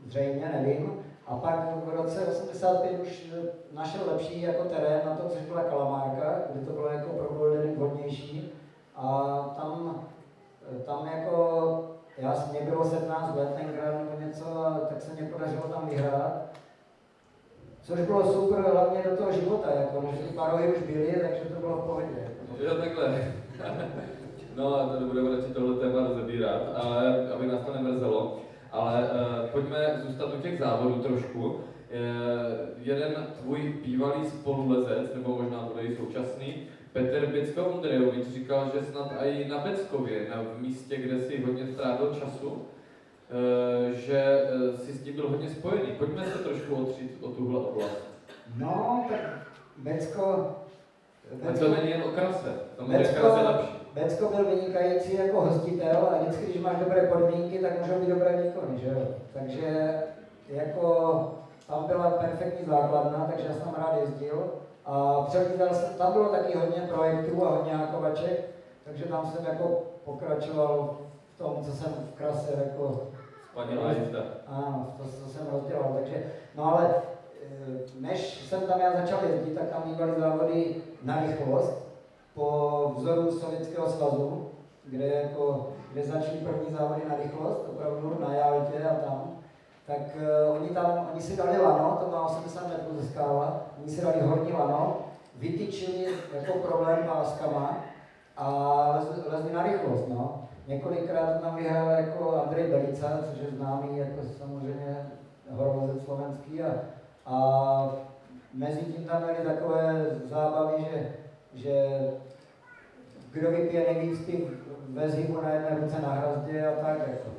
zřejmě, nevím. A pak v roce 85 už našel lepší jako terén na to, což byla Kalamárka, kde to bylo jako pro bouldering vhodnější. A tam, tam jako, já, mě bylo 17 let tenkrát nebo něco, tak se mě podařilo tam vyhrát. Což bylo super hlavně do toho života, jako, že ty parohy už byly, takže to bylo v pohodě. Jo, takhle. No a to nebudeme radši tohle téma rozebírat, ale aby nás to nemrzelo. Ale uh, pojďme zůstat u těch závodů trošku. Uh, jeden tvůj bývalý spolulezec, nebo možná bude i současný, Petr Běcko Ondrejovič říkal, že snad i na Beckově, na, v místě, kde si hodně strávil času, uh, že si s tím byl hodně spojený. Pojďme se trošku otřít o tuhle oblast. No, tak Becko... Becko to není jen o krase, samozřejmě Becko, krase lepší. Becko byl vynikající jako hostitel a vždycky, když máš dobré podmínky, tak můžou být dobré výkony, že jo? Takže jako tam byla perfektní základna, takže já jsem rád jezdil. A převídal jsem, tam bylo taky hodně projektů a hodně hákovaček, takže tam jsem jako pokračoval v tom, co jsem v krase jako... Spanilá jízda. Ano, to, to jsem rozdělal, takže, no ale než jsem tam já začal jezdit, tak tam bývaly závody na rychlost po vzoru Sovětského svazu, kde, jako, kde začaly první závody na rychlost, opravdu na Jaltě a tam. Tak uh, oni tam, oni si dali lano, to má 80 metrů ze skála, oni si dali horní lano, vytyčili jako problém páskama a lezli, na rychlost, no. Několikrát tam vyhrál jako Andrej Belica, což je známý jako samozřejmě horovozec slovenský a a mezi tím tam byly takové zábavy, že, že kdo vypije nejvíc piv ve zhybu na jedné ruce na hrazdě a tak jako.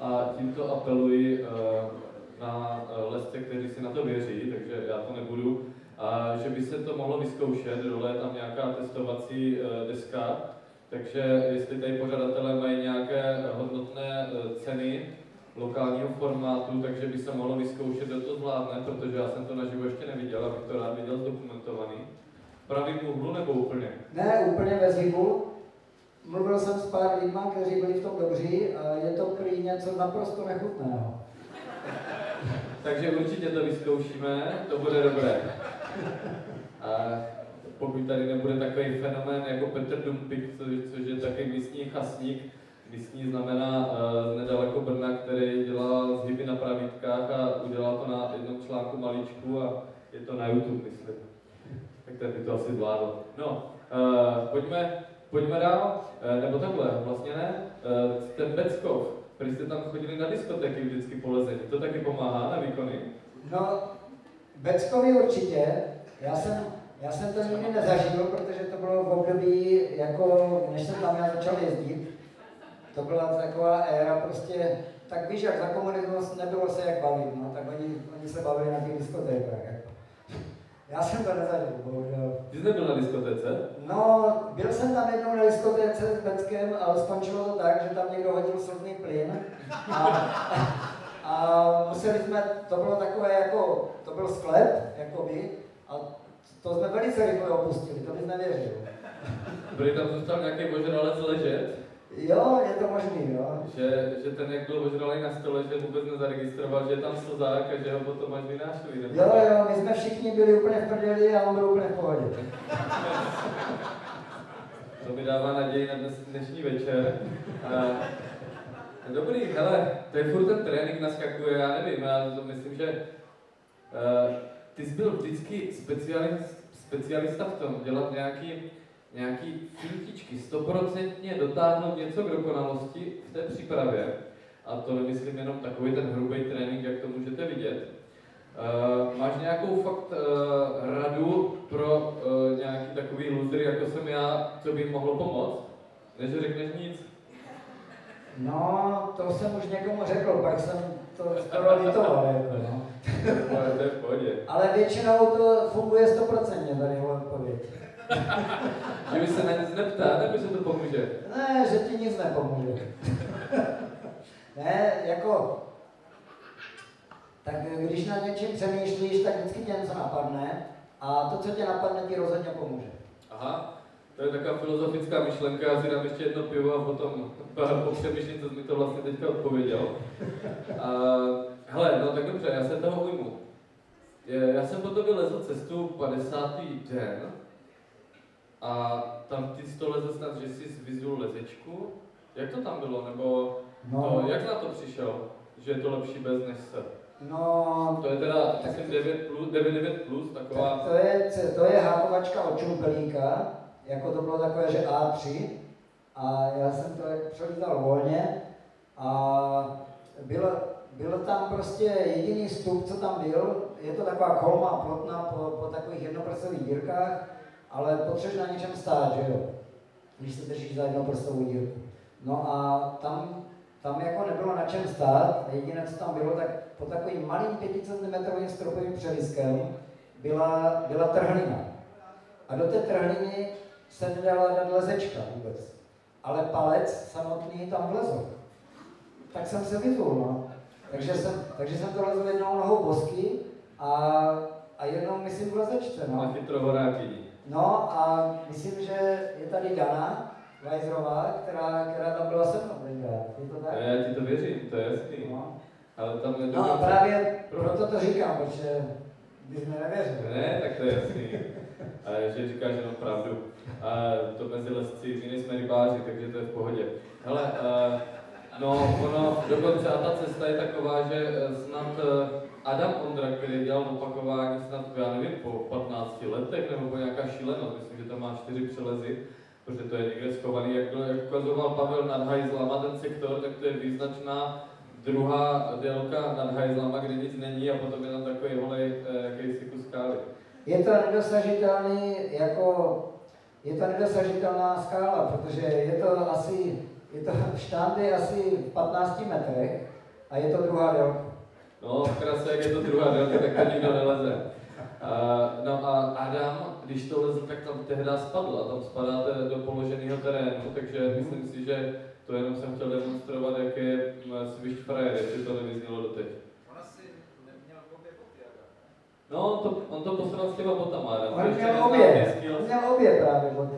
A tímto apeluji uh, na uh, lesce, kteří si na to věří, takže já to nebudu, a že by se to mohlo vyzkoušet, dole je tam nějaká testovací uh, deska, Takže jestli tady pořadatelé mají nějaké hodnotné eh, ceny lokálního formátu, takže by se mohlo vyzkoušet, kdo to zvládne, protože já jsem to naživo ještě neviděl, abych to rád viděl zdokumentovaný. Pravým úhlu nebo úplně? Ne, úplně ve zhybu. Mluvil jsem s pár lidmi, kteří byli v tom dobří a je to prý něco naprosto nechutného. Takže určitě to vyzkoušíme, to bude dobré. A pokud tady nebude takový fenomén jako Petr Dumpik, což, což je takový místní chasník, místní znamená uh, nedaleko Brna, který dělá zhyby na pravítkách a udělal to na jednom článku maličku a je to na YouTube, myslím. Tak ten by to asi zvládl. No, uh, pojďme, pojďme dál, uh, nebo takhle, vlastně ne. Uh, ten Beckov, když jste tam chodili na diskotéky vždycky po lezení, to taky pomáhá na výkony? No, Beckovi určitě. Já jsem, já jsem to nikdy nezažil, protože to bylo v období, jako, než jsem tam já začal jezdit. To byla taková éra prostě, tak víš, jak za komunismus nebylo se jak bavit, no, tak oni, oni se bavili na těch diskotékách. Já jsem to nezažil, bohužel. Ty jsi nebyl na diskotéce? No, byl jsem tam jednou na diskotéce s Beckem, ale skončilo to tak, že tam někdo hodil slzný plyn. A, a museli jsme, to bylo takové jako, to byl sklep, jakoby, a to jsme velice rychle opustili, to bys nevěřil. Byli tam zůstal nějaký ožralec ležet, Jo, je to možný, jo. že, že ten, jak byl ožralý na stole, že vůbec nezaregistroval, že je tam slzák a že ho potom až vynášeli. Jo, jo, my jsme všichni byli úplně v prdeli a on byl úplně v pohodě. To mi dává naději na dnes, dnešní večer. A, dobrý, hele, to je furt ten trénink naskakuje, já nevím, já to myslím, že uh, ty jsi byl vždycky specialist, specialista v tom, dělat nějaký, nějaký fintičky, stoprocentně dotáhnout něco k dokonalosti v té přípravě. A to nemyslím jenom takový ten hrubý trénink, jak to můžete vidět. Uh, máš nějakou fakt uh, radu pro uh, nějaký takový loser, jako jsem já, co by mohlo pomoct? Než řekneš nic? No, to jsem už někomu řekl, pak jsem to skoro litoval, jako, no. Ale to je v pohodě. Ale většinou to funguje stoprocentně, tady. Že by se na nic neptá, nebo se to pomůže? Ne, že ti nic nepomůže. ne, jako, tak když na něčem přemýšlíš, tak vždycky tě něco napadne a to, co tě napadne, ti rozhodně pomůže. Aha, to je taková filozofická myšlenka, já si dám ještě jedno pivo a potom popřemýšlím, co jsi mi to vlastně teďka odpověděl. A, hele, no tak dobře, já se toho ujmu. Já jsem po tobě lezl cestu 50. den a tam ty jsi to lezl snad, že jsi vyzul lezečku. Jak to tam bylo, nebo No, to, jak na to přišel, že je to lepší bez než se? no. To je teda, myslím, 9 plus, 9, 9 plus, taková... tak to je, to je hákovačka od čumpelíka, jako to bylo takové, že A3. A já jsem to jako přelítal volně. A bylo, bylo tam prostě jediný stup, co tam byl, je to taková kolma plotná po, po takových jednoprstových dírkách, ale potřebuješ na něčem stát, že jo, když se držíš za jednoprstovou dírku. No a tam, tam jako nebylo na čem stát, jediné, co tam bylo, tak pod takovým malým 5 cm stropovým převiskem byla, byla trhlina. A do té trhliny se nedala dát lezečka vůbec. Ale palec samotný tam vlezl. Tak jsem se vyzul, no. Takže jsem, takže jsem to lezl jednou nohou bosky a, a jednou, myslím, v lezečce, Na no. No a myslím, že je tady Dana Vajzrová, která, která tam byla se mnou tenkrát. Je to tak? Já ti to věřím, to je jasný. No. Ale tam je no a právě proto to říkám, protože bys mi nevěřil. Ne, tak to je jasný. A že říkáš jenom pravdu. A to mezi lesci, my nejsme rybáři, takže to je v pohodě. Hele, uh, no, ono, dokonce a ta cesta je taková, že eh, snad eh, Adam Ondra, který dělal opakování snad, já nevím, po 15 letech, nebo po nějaká šílenost, myslím, že tam má čtyři přelezy, protože to je někde schovaný, jak, jak ukazoval Pavel nad hajzlama, ten sektor, tak to je význačná druhá délka nad hajzlama, kde nic není a potom je tam takový holej eh, jakýsi kus skály. Je to nedosažitelný, jako, je to nedosažitelná skála, protože je to asi, je to štand je asi v 15 metrech a je to druhá délka. No, v krase, jak je to druhá délka, tak to nikdo neleze. Uh, no a Adam když to lezl, tak tam tehdy spadla, tam spadáte do položeného terénu, takže myslím si, že to jenom jsem chtěl demonstrovat, jak je svišť frajer, jestli to nevyznělo doteď. No, on to, on to posral s těma botama, Adam. On měl obě, on měl obě právě boty.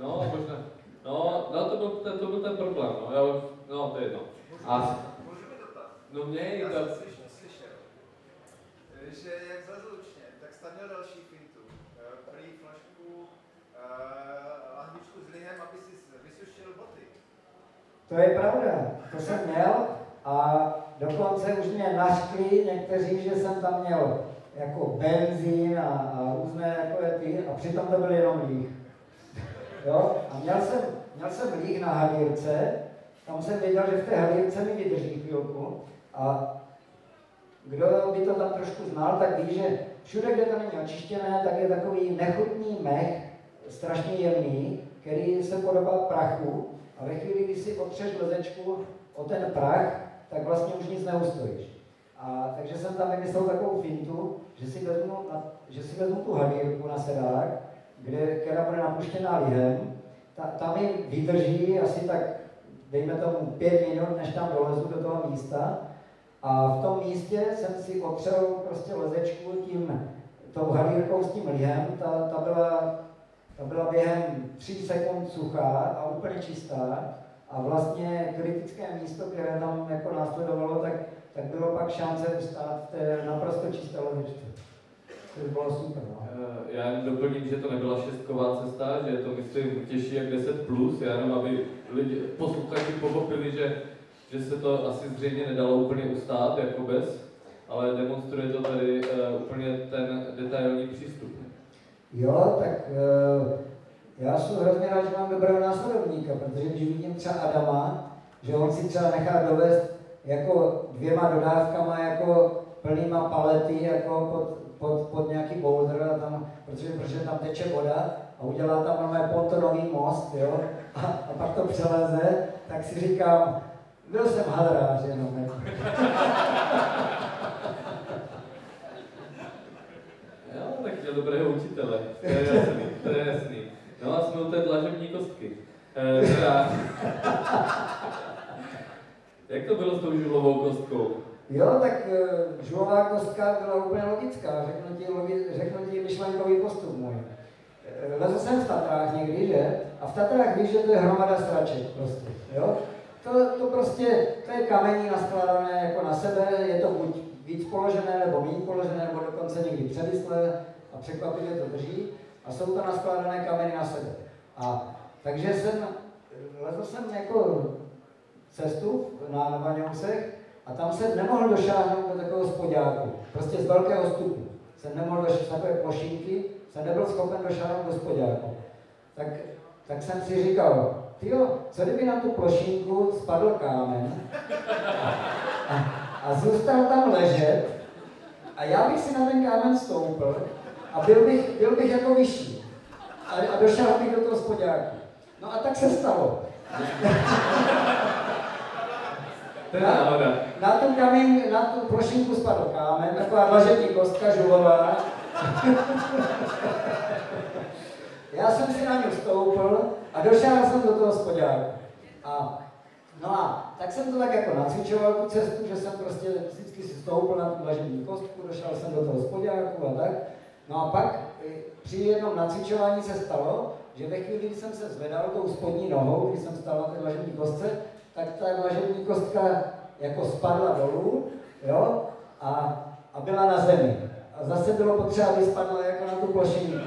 No, možná. No, no to, byl, ten, to byl ten problém, no, už- no to je jedno. A, Můžu mi dotaz? no měj, Já to, jsem slyšel, slyšel, že jak zlezl učně, tak snad měl další fintu. Eh, Prý flašku, eh, lahvičku s lihem, aby si vysušil boty. To je pravda, to jsem měl a dokonce už mě naškli někteří, že jsem tam měl jako benzín a, a různé takové ty, a přitom to byl jenom líh. Jo? A měl jsem, měl jsem líh na halírce, tam jsem věděl, že v té halírce mi vydrží chvilku a kdo by to tam trošku znal, tak ví, že všude, kde to není očištěné, tak je takový nechutný mech, strašně jemný, který se podobá prachu a ve chvíli, kdy si otřeš lezečku o ten prach, tak vlastně už nic neustojíš. A, takže jsem tam vymyslel takovou fintu, že si vezmu, na, že si vezmu tu halírku na sedák, kde, která bude napuštěná lihem, ta, ta mi vydrží asi tak, dejme tomu, pět minut, než tam dolezu do toho místa. A v tom místě jsem si otřel prostě lezečku tím, tou halírkou s tím lihem, ta, ta byla ta byla během 3 sekund suchá a úplně čistá a vlastně kritické místo, které tam jako následovalo, tak, tak bylo pak šance ustát v té naprosto čisté ložičce. To by bylo super. No. Eh, Já jen doplním, že to nebyla šestková cesta, že je to myslím těžší jak 10 plus, já jenom aby lidi, posluchači pochopili, že, že se to asi zřejmě nedalo úplně ustát jako bez, ale demonstruje to tady uh, úplně ten detailní přístup. Jo, tak eh, já jsem hrozně rád, že mám dobrého následovníka, protože když vidím třeba Adama, že on si třeba nechá dovést jako dvěma dodávkama jako plnýma palety jako pod, pod, pod nějaký boulder, a tam, protože, protože tam teče voda a udělá tam normálně pontonový most, jo, a, a pak to přeleze, tak si říkám, byl jsem hadrář jenom. Jako. Jo, tak je dobrého učitele, to je jasný, to je jasný. No a jsme u té dlažební kostky. E, jak to bylo s tou žulovou kostkou? Jo, tak uh, žulová kostka byla úplně logická, řeknu ti, logi, řeknu ti myšlenkový postup můj. Eh, Lezl jsem v Tatrách někdy, že? A v Tatrách víš, že to je hromada straček prostě, jo? To, to prostě, to je kamení naskládané jako na sebe, je to buď víc položené, nebo méně položené, nebo dokonce někdy převislé a překvapivě to drží. A jsou to naskládané kameny na sebe. A takže jsem, lezl jsem jako cestu na Vaňousech a tam jsem nemohl došáhnout do takového spodňáku, prostě z velkého stupu. Jsem nemohl došáhnout takové plošinky, jsem nebyl schopen došáhnout do spodňáku. Tak, tak jsem si říkal, tyjo, co kdyby na tu plošinku spadl kámen a, a zůstal tam ležet a já bych si na ten kámen stoupil a byl bych, byl bych jako vyšší. A, a došel bych do toho spodňáku. No a tak se stalo. To je náhoda. Na tu, kamen, na tu plošinku spadl kámen, taková dlažební kostka žulová. Já jsem si na ní stoupil a došel jsem do toho spodňáku. A, no a tak jsem to tak jako nacvičoval tu cestu, že jsem prostě vždycky si stoupil na tu dlažební kostku, došel jsem do toho spodňáku a tak. No a pak eh, při jednom nacvičování se stalo, že ve chvíli, kdy jsem se zvedal tou spodní nohou, když jsem stál na té dlažební kostce, tak ta dlažební kostka jako spadla dolů, jo, a, a byla na zemi. A zase bylo potřeba, aby spadla jako na tu plošinku.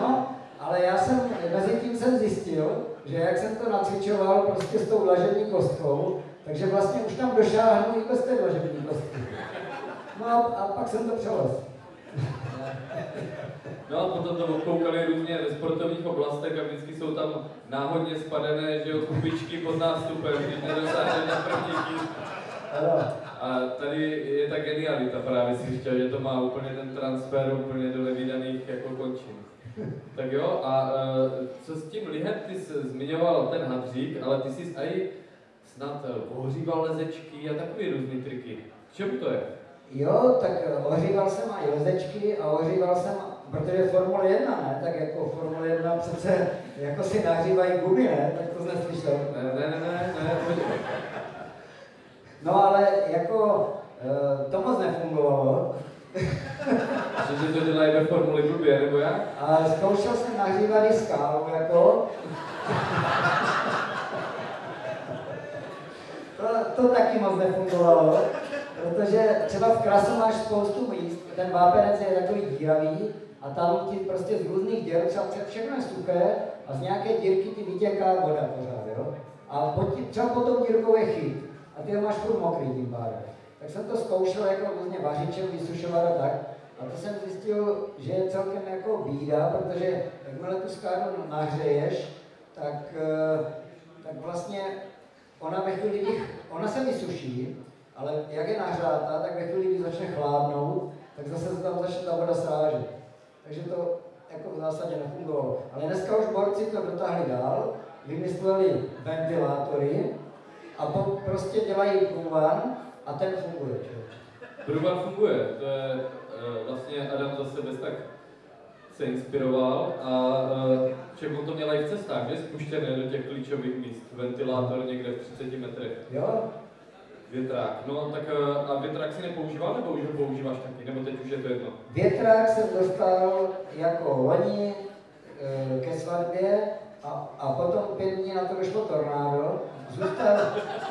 no, ale já jsem, mezi tím jsem zjistil, že jak jsem to nacvičoval prostě s tou dlažební kostkou, takže vlastně už tam došáhnu i bez té dlažební kostky. No a, a pak jsem to přelez. No a potom to obkoukali různě ve sportovních oblastech a vždycky jsou tam náhodně spadené, že jo, kupičky pod nástupem, když nedosáhne na první. A tady je ta genialita právě si chtěl, že to má úplně ten transfer úplně do nevydaných jako končin. Tak jo, a uh, co s tím lihem, ty jsi zmiňoval ten hadřík, ale ty jsi i snad eh, ohříval lezečky a takový různý triky. K čemu to je? Jo, tak ohříval jsem i lezečky a ohříval jsem, protože Formule 1, ne, tak jako Formule 1 přece jako si nahřívají gumy, ne, tak to jsem slyšel. Ne, ne, ne, ne, ne. No ale jako eh, to moc nefungovalo Že to dělají ve formuli blbě, nebo jak? a zkoušel jsem nahřívat i skálu, jako. To, to taky moc nefungovalo, protože třeba v krasu máš spoustu míst, ten vápenec je takový díravý a tam ti prostě z různých děr, třeba všechno je suché a z nějaké dírky ti vytěká voda pořád, jo? A pod tí, třeba pod tou dírkou je chyt a ty ho máš furt mokrý tím pádem. Tak jsem to zkoušel jako různě vařičem, vysušovat a tak. A to jsem zjistil, že je celkem jako bída, protože jakmile tu skáru nahřeješ, tak, eh, tak vlastně ona ve chvíli, ona se vysuší, ale jak je nahřátá, tak ve chvíli, kdy začne chladnout, tak zase se tam začne ta voda srážet. Takže to jako v zásadě nefungovalo. Ale dneska už borci to dotáhli dál, vymysleli ventilátory a po, prostě dělají průvan a ten funguje. Průvan funguje, to je uh, vlastně Adam za sebe tak se inspiroval a však on to měl i v cestách, že? Spuštěné do těch klíčových míst. Ventilátor někde v 30 metrech. Jo? Větrák. No tak uh, a větrák si nepoužíval, nebo už ho používáš taky? Nebo teď už je to jedno? Větrák jsem dostal jako loni e, ke svatbě a, a potom pět dní na to vyšlo tornádo. Zůstal,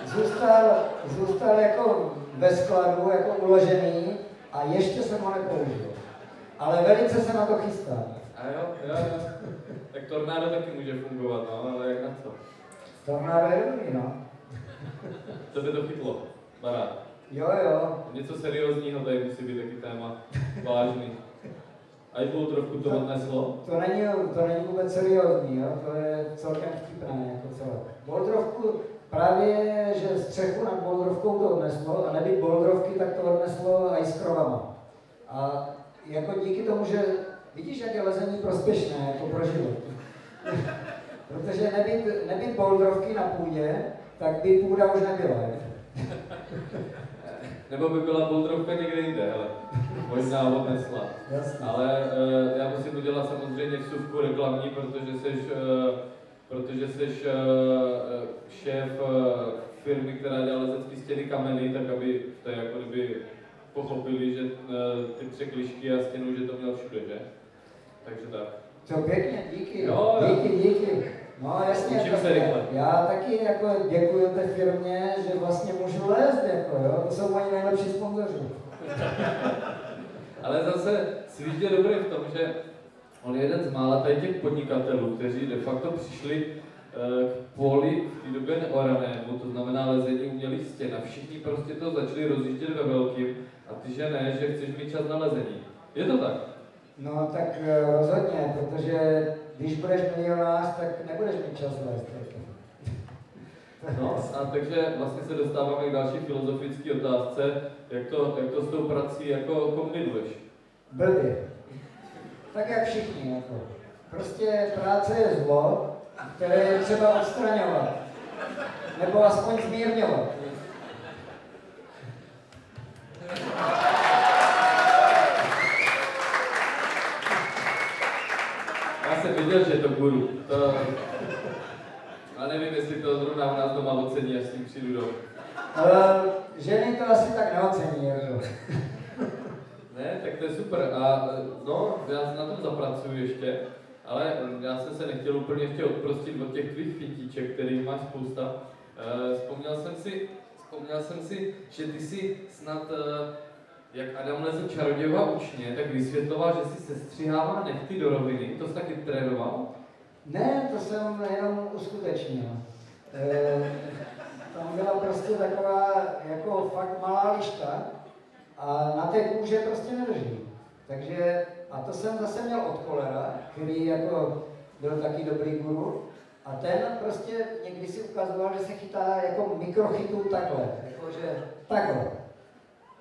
zůstal, zůstal jako ve skladu, jako uložený a ještě jsem ho nepoužil. Ale velice se na to chystám. A jo, jo, jo. Tak tornádo taky může fungovat, no, ale jak na co? Tornádo je dobrý, no. To by to chytlo, barát. Jo, jo. Něco seriózního tady musí být taky téma, vážný. A i bylo trochu to odneslo. To není, to není vůbec seriózní, jo? to je celkem vtipné jako celé. Boldrovku, právě, že střechu nad Boldrovkou to odneslo, a nebýt Boldrovky, tak to odneslo i s krovama. A jako díky tomu, že vidíš, jak je lezení prospěšné jako pro život. Protože nebýt, nebýt Boldrovky na půdě, tak by půda už nebyla. Nebo by byla boldrovka někde jinde, ale možná odnesla. Jasně. Ale uh, já musím udělat samozřejmě vsuvku reklamní, protože jsi, uh, protože jsi uh, šéf uh, firmy, která dělá lezecký stěny kameny, tak aby to jako kdyby pochopili, že uh, ty překlišky a stěnu, že to měl všude, že? Takže tak. Co pěkně, díky. Jo, díky, díky. No se rychle. já taky jako děkuji té firmě, že vlastně můžu lézt, jako jo, to jsou moji nejlepší sponzoři. Ale zase Svíž je dobrý v tom, že on je jeden z mála tady těch podnikatelů, kteří de facto přišli eh, k poli v té době neoranému, to znamená lezení umělých stěn a všichni prostě to začali rozjíždět ve velkým a ty že ne, že chceš mít čas na lezení. Je to tak? No tak eh, rozhodně, protože když budeš milionář, tak nebudeš mít čas lézt. No a takže vlastně se dostáváme k další filozofické otázce, jak to, jak to s tou prací jako kombinuješ. Blbě. Tak jak všichni, jako. Prostě práce je zlo, které je třeba odstraňovat. Nebo aspoň zmírňovat. Já jsem viděl, že je to guru. To... A nevím, jestli to zrovna u nás doma ocení, až s tím přijdu domů. Uh, ženy to asi tak neocení, jako. Ne, tak to je super. A no, já na tom zapracuju ještě, ale já jsem se nechtěl úplně ještě odprostit od těch tvých fitíček, který máš spousta. Eh, Vzpomněl jsem si, vzpomněl jsem si, že ty si snad, eh, jak Adam lezl čarodějova učně, tak vysvětloval, že si sestřihává nechty do roviny. To jsi taky trénoval? Ne, to jsem jenom uskutečnil. E, tam byla prostě taková jako fakt malá lišta a na té kůže prostě nedrží. Takže, a to jsem zase měl od kolera, který jako byl taky dobrý guru. A ten prostě někdy si ukazoval, že se chytá jako mikrochytů takhle, jakože takhle.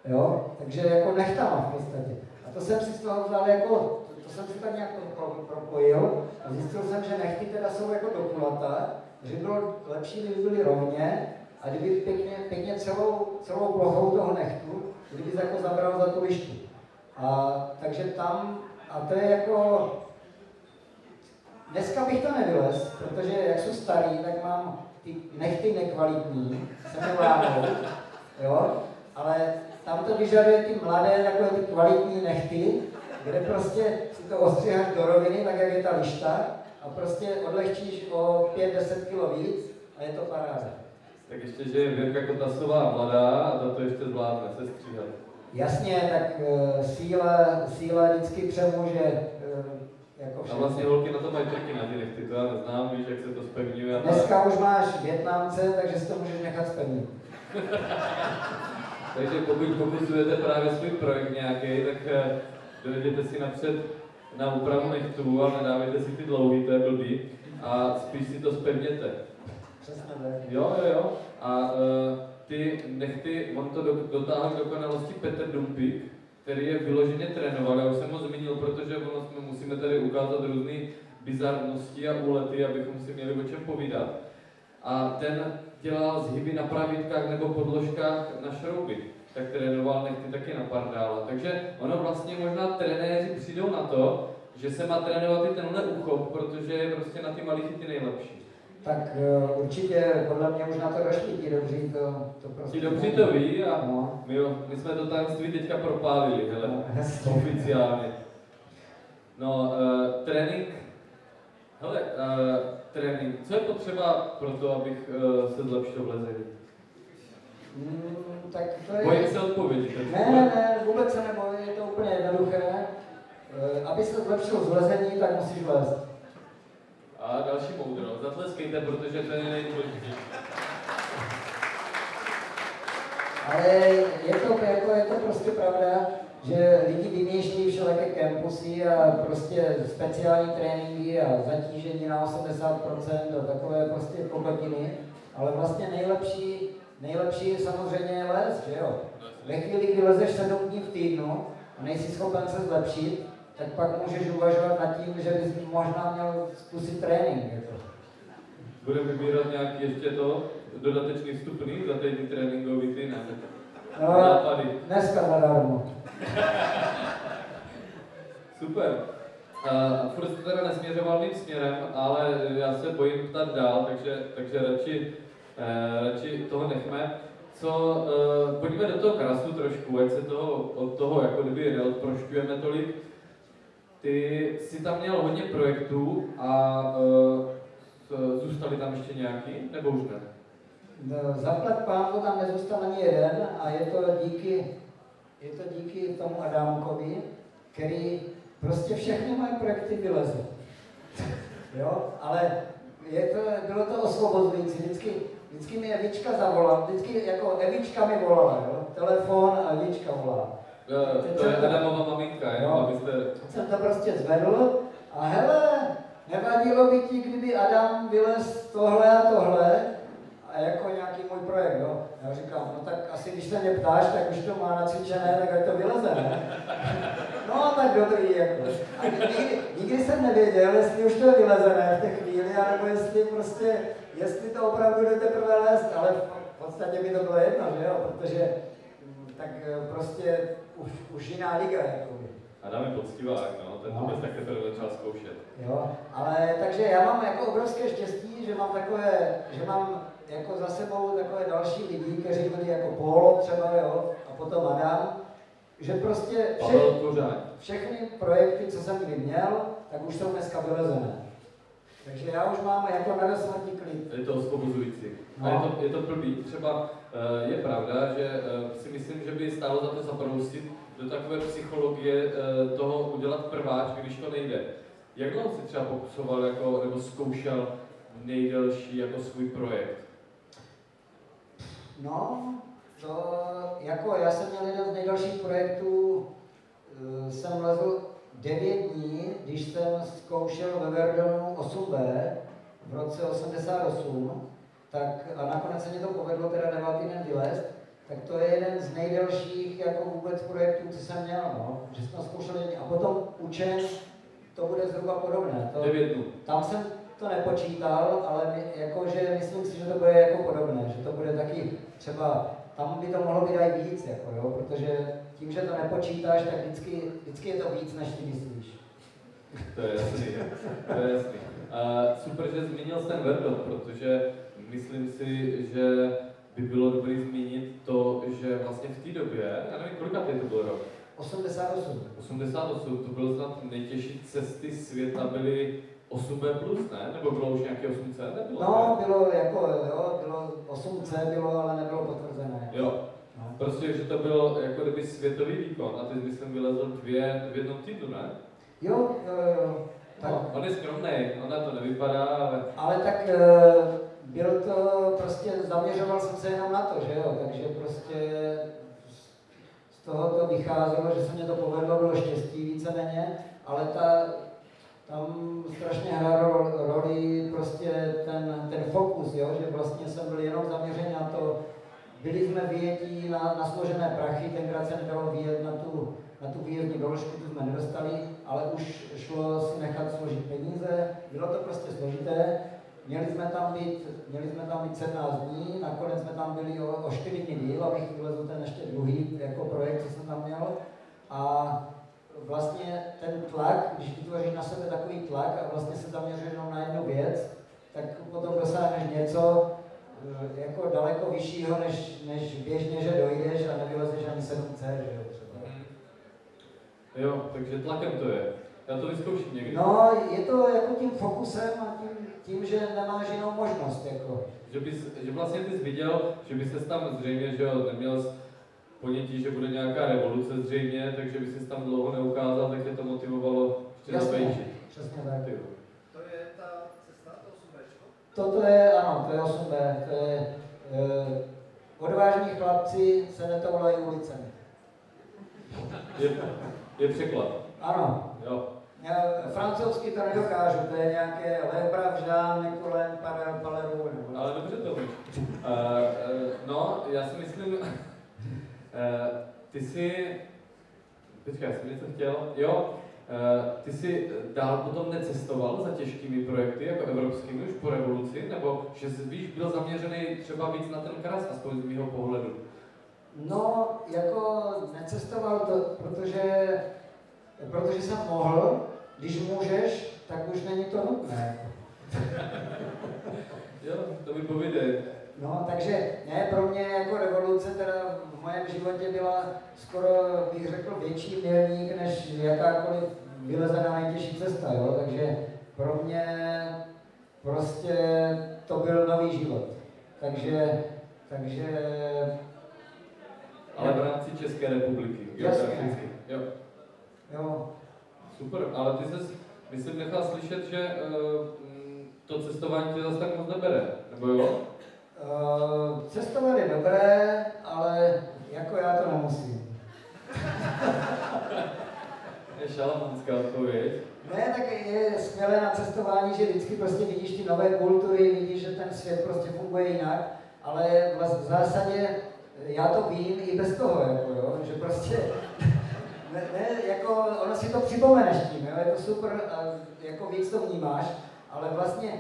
Jo? Takže jako nechtama v podstatě. A to jsem si z toho vzal jako, to, jsem si tak nějak pro, pro, propojil a zjistil jsem, že nechty teda jsou jako do kulata, že bylo lepší, kdyby byly rovně a kdyby pěkně, pěkně celou, celou plochou toho nechtu kdyby jako zabral za tu lištu. A, takže tam, a to je jako, dneska bych to nevylez, protože jak jsou starý, tak mám ty nechty nekvalitní, se mi jo, ale tam to vyžaduje ty mladé, takové ty kvalitní nechty, kde prostě si to ostříháš do roviny, tak jak je ta lišta, a prostě odlehčíš o 5-10 kg víc a je to paráda. Tak ještě, že je Věrka Kotasová mladá a za to ještě zvládne se stříhat. Jasně, tak uh, síla, síla vždycky přemůže uh, jako A všechno. vlastně holky na to mají taky na ty nechty, to já neznám, víš, jak se to spevňuje. a. Dneska už máš Větnamce, takže si to můžeš nechat spevnit. Takže pokud pokusujete právě svůj projekt nějaký, tak eh, dojděte si napřed na úpravu nechtů a nedávejte si ty dlouhý, to je blbý. A spíš si to spevněte. Přesně tak. Jo, jo, jo. A uh, ty nechty, on to do, dotáhl k dokonalosti Petr Dumpik, který je vyloženě trénoval. Já už jsem ho zmínil, protože ono jsme musíme tady ukázat různé bizarnosti a úlety, abychom si měli o čem povídat. A ten dělal zhyby na pravítkách nebo podložkách na šrouby. Tak trénoval nechty taky na pardála. Takže ono vlastně možná trenéři přijdou na to, že se má trénovat i tenhle úchop, protože je prostě na ty malé chyty nejlepší. Tak uh, určitě podle mě už na to došli ti dobří, to, to prostě... Ti dobří to ví a No. my, jo, my jsme to tajemství teďka propálili, hele, No, hezky. oficiálně. No, uh, trénink, hele, uh, trénink, co je potřeba pro to, abych uh, se zlepšil v lezení? Mm, tak to je... Bojím se odpovědi. Ne, ne, ne, vůbec se nebojím, je to úplně jednoduché. Eh, Aby se zlepšil zlezení, tak musíš lézt. A další moudro, zatleskejte, protože to je nejdůležitější. Ale je to, jako, je to prostě pravda, že lidi vymýšlí všelijaké campusy a prostě speciální tréninky a zatížení na 80% a takové prostě kokotiny. Ale vlastně nejlepší, nejlepší je samozřejmě les, že jo? Ve chvíli, kdy lezeš 7 dní v týdnu a nejsi schopen se zlepšit, tak pak můžeš uvažovat nad tím, že bys možná měl zkusit trénink. Jako. Budeme vybírat nějaký ještě to, dodatečný vstupný za ty tréninkový ty, ne? No, Nápady. dneska zadarmo. Super. Uh, furt jste teda nesměřoval mým směrem, ale já se bojím ptat dál, takže, takže radši, uh, radši toho nechme. Co, uh, pojďme do toho krasu trošku, ať se toho, od toho jako kdyby neodprošťujeme tolik. Ty jsi tam měl hodně projektů a uh, zůstaly tam ještě nějaký, nebo už ne? No, Zaplat pánu tam nezůstal ani jeden a je to díky, je to díky tomu Adámkovi, který prostě všechny moje projekty vylezl. jo, ale je to, bylo to osvobozující. Vždycky, vždycky mi Evička zavolala, vždycky jako Evička mi volala, jo, telefon a Evička volala. Uh, to je Adamova maminka, Jo. abyste... jsem to prostě zvedl a hele, nevadilo by ti, kdyby Adam vylez tohle a tohle a jako nějaký můj projekt, jo. Já říkám, no tak asi když se mě ptáš, tak už to má nacvičené, tak ať to vyleze, ne? No tak dobrý, jako. A nikdy, nikdy jsem nevěděl, jestli už to je vylezené v té chvíli, anebo jestli prostě, jestli to opravdu jde teprve lézt, ale v podstatě by to bylo jedno, že jo, protože mm, tak eh, prostě už, už jiná liga, jako. Adam je poctivák, no, ten to No. bez tak teprve začal zkoušet. Jo, ale takže já mám jako obrovské štěstí, že mám takové, že mám jako za sebou takové další lidi, kteří byli jako Polo třeba, jo, a potom Adam, že prostě vše, všechny projekty, co jsem kdy měl, tak už jsou dneska vylezené. Takže já už mám jako na klid. Je to osvobozující. A No. je to, je to blbý. Třeba eh, je pravda, že eh, si myslím, že by stálo za to zabrousit do takové psychologie eh, toho udělat prváč, když to nejde. Jak dlouho jsi třeba pokusoval jako, nebo zkoušel nejdelší jako svůj projekt? No, to jako já jsem měl jeden z nejdelších projektů, eh, jsem lezl 9 dní, když jsem zkoušel ve Verdonu 8B v roce 88, tak a nakonec se mi to povedlo teda devátý den vylézt, tak to je jeden z nejdelších jako vůbec projektů, co jsem měl, no, že jsme zkoušeli a potom učen, to bude zhruba podobné. To, 9 dnů. tam jsem to nepočítal, ale my, jakože myslím si, že to bude jako podobné, že to bude taky třeba tam by to mohlo být i víc, jako, jo, protože tím, že to nepočítáš, tak vždycky, vždycky je to víc, než ty myslíš. To je jasný, to je jasný. A super, že zmínil ten Verdon, protože myslím si, že by bylo dobré zmínit to, že vlastně v té době, já nevím, kolik to byl rok? 88. 88, to bylo snad nejtěžší cesty světa, byly 8B+, ne? Nebo bylo už nějaké 8C? Nebylo, No, bylo jako, jo, bylo 8C bylo, ale nebylo potvrzené. Jo, No. prostě, že to byl jako kdyby světový výkon a ty myslím vylezl dvě v jednom týdnu, ne? Jo, jo. Tak, No, on je skromný, on na to nevypadá, ale ale tak eh, byl to prostě, zaměřoval jsem se jenom na to, že jo, takže prostě z toho to vycházelo, že se mě to povedlo, bylo štěstí víceméně, ale ta, tam strašně hrálo roli prostě ten, ten fokus, jo, že vlastně jsem byl jenom zaměřený na to, byli jsme vyjetí na, na složené prachy, tenkrát se nedalo vyjet na tu, na tu výjezdní doložku, tu jsme nedostali, ale už šlo si nechat složit peníze, bylo to prostě složité, měli jsme tam být, měli jsme tam být 17 dní, nakonec jsme tam byli o, o 4 dny díl, abych vylezl ten ještě druhý jako projekt, co jsem tam měl, a vlastně ten tlak, když vytvoříš na sebe takový tlak a vlastně se zaměřuješ jenom na jednu věc, tak potom dosáhneš něco eh, jako daleko vyššího, než, než běžně, že dojdeš a nevylezeš ani 7C, že jo, třeba. Mhm. Jo, takže tlakem to je. Já to vyzkouším někdy. No, je to jako tím fokusem a tím, tím že nemáš jinou možnost, jako. Že, bys, že vlastně ty jsi viděl, že by se tam zřejmě, že jo, neměl ponětí, že bude nějaká revoluce zřejmě, takže by se tam dlouho neukázal, tak tě to motivovalo ještě Jasně. zapejčit. Přesně tak. Ty. To je ta cesta, to 8 Toto je, ano, to je 8B, to je eh, odvážní chlapci se netoulají ulicemi. Je, je překlad. Ano, Jo. já francouzsky to nedokážu, to je nějaké Le Bravžan, Nicolén, Parel, Paleru, nebo... Ale dobře to víš. Uh, uh, no, já si myslím, ty jsi, počkej, já jsem něco chtěl, jo, uh, ty jsi dál potom necestoval za těžkými projekty, jako evropskými, už po revoluci, nebo že jsi, víš, byl zaměřený třeba víc na ten kras, aspoň z mého pohledu. No, jako necestoval to, protože, protože jsem mohl, když můžeš, tak už není to nutné. Jo, to mi povídej. No, takže ne, pro mě jako revoluce teda v mém životě byla skoro, bych řekl, větší milník, než jakákoliv vylezená nejtěžší cesta, jo? takže pro mě prostě to byl nový život. Takže, takže Ale v rámci České republiky. Geograficky. Jo. jo, Super, ale ty jsi, myslím, nechal slyšet, že uh, to cestování tě zase tak moc nebere, nebo jo? Uh, cestovat je dobré, ale jako já to nemusím. Je šalamonská odpověď. Ne, tak je skvělé na cestování, že vždycky prostě vidíš ty nové kultury, vidíš, že ten svět prostě funguje jinak, ale v zásadě já to vím i bez toho, jako jo, že prostě ne, ne, jako ono si to připomeneš tím, jo, je to super, jako víc to vnímáš, ale vlastně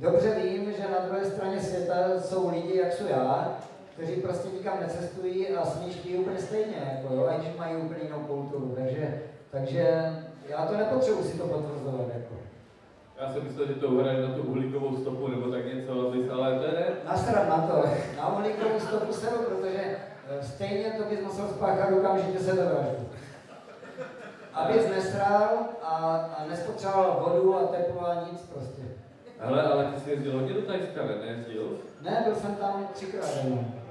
dobře vím, že na druhé straně světa jsou lidi, jak jsou já, kteří prostě nikam necestují a smýšlí úplně stejně, jako jo, když mají úplně jinou kulturu, takže, takže já to nepotřebuji si to potvrzovat, jako. Já jsem myslel, že to uhraješ na tu uhlíkovou stopu nebo tak něco, ale to je ne. Nasrat na to, na uhlíkovou stopu seru, protože eh, stejně to bys musel spáchat okamžitě sebevraždu. Abys nesrál a, a nespotřeboval vodu a teplo a nic prostě. Hele, ale ty jsi jezdil hodně do Tajska, ne? Nejezdil? Ne, byl jsem tam třikrát.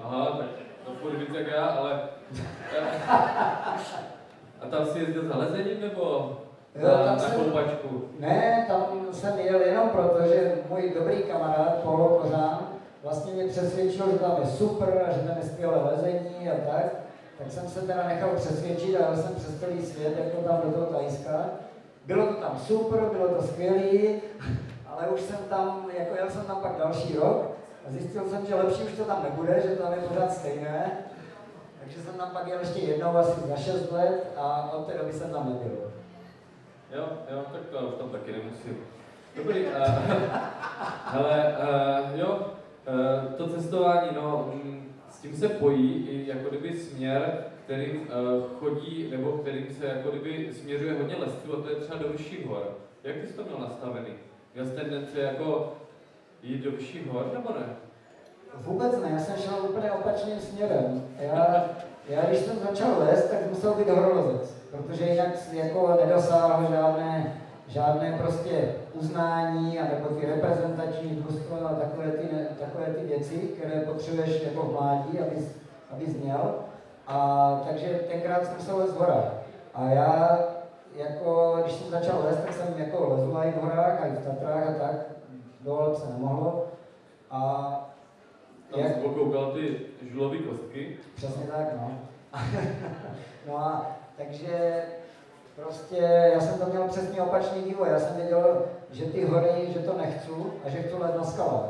Aha, tak to furt víc jak já, ale... A tam jsi jezdil za lezením nebo Jo, na, tam na jsem- koupačku? Ne, tam jsem jel jenom proto, že můj dobrý kamarád Polo Kořán vlastně mě přesvědčil, že tam je super a že tam je skvělé lezení a tak. Tak jsem se teda nechal přesvědčit a jel jsem přes celý svět, jako tam do toho Tajska. Bylo to tam super, bylo to skvělé, ale už jsem tam, jako jel jsem tam pak další rok a zjistil jsem, že lepší už to tam nebude, že tam je pořád stejné. Takže jsem tam pak jel ještě jednou asi za 6 let a od té doby jsem tam nebyl. Jo, jo, tak to už tam taky nemusím. Dobrý, uh, hele, uh, jo, uh, to cestování, no, mm, s tím se pojí i jako kdyby směr, kterým uh, chodí, nebo kterým se jako kdyby směřuje hodně lesců, a to je třeba do vyšších hor. Jak jsi to měl nastavený? Měl jsi tendence jako jít do vyšších hor, nebo ne? Vůbec ne, já jsem šel úplně opačným směrem. Já, já když jsem začal lézt, tak musel být horolezec, protože jinak jako nedosáhl žádné, žádné prostě uznání, anebo ty reprezentační družstvo a takové ty, takové ty věci, které potřebuješ jako v mládí, abys, abys měl. A takže tenkrát jsem musel lézt horách. A já, jako, když jsem začal lézt, tak jsem jako lezl i v horách, a i v Tatrách a tak. Dole se nemohlo. A Tam jak, koukal ty žulový kostky. Přesně tak, no. no a takže prostě já jsem to měl přesně opačný vývoj. Já jsem věděl, že ty hory, že to nechci a že chci let na skalách.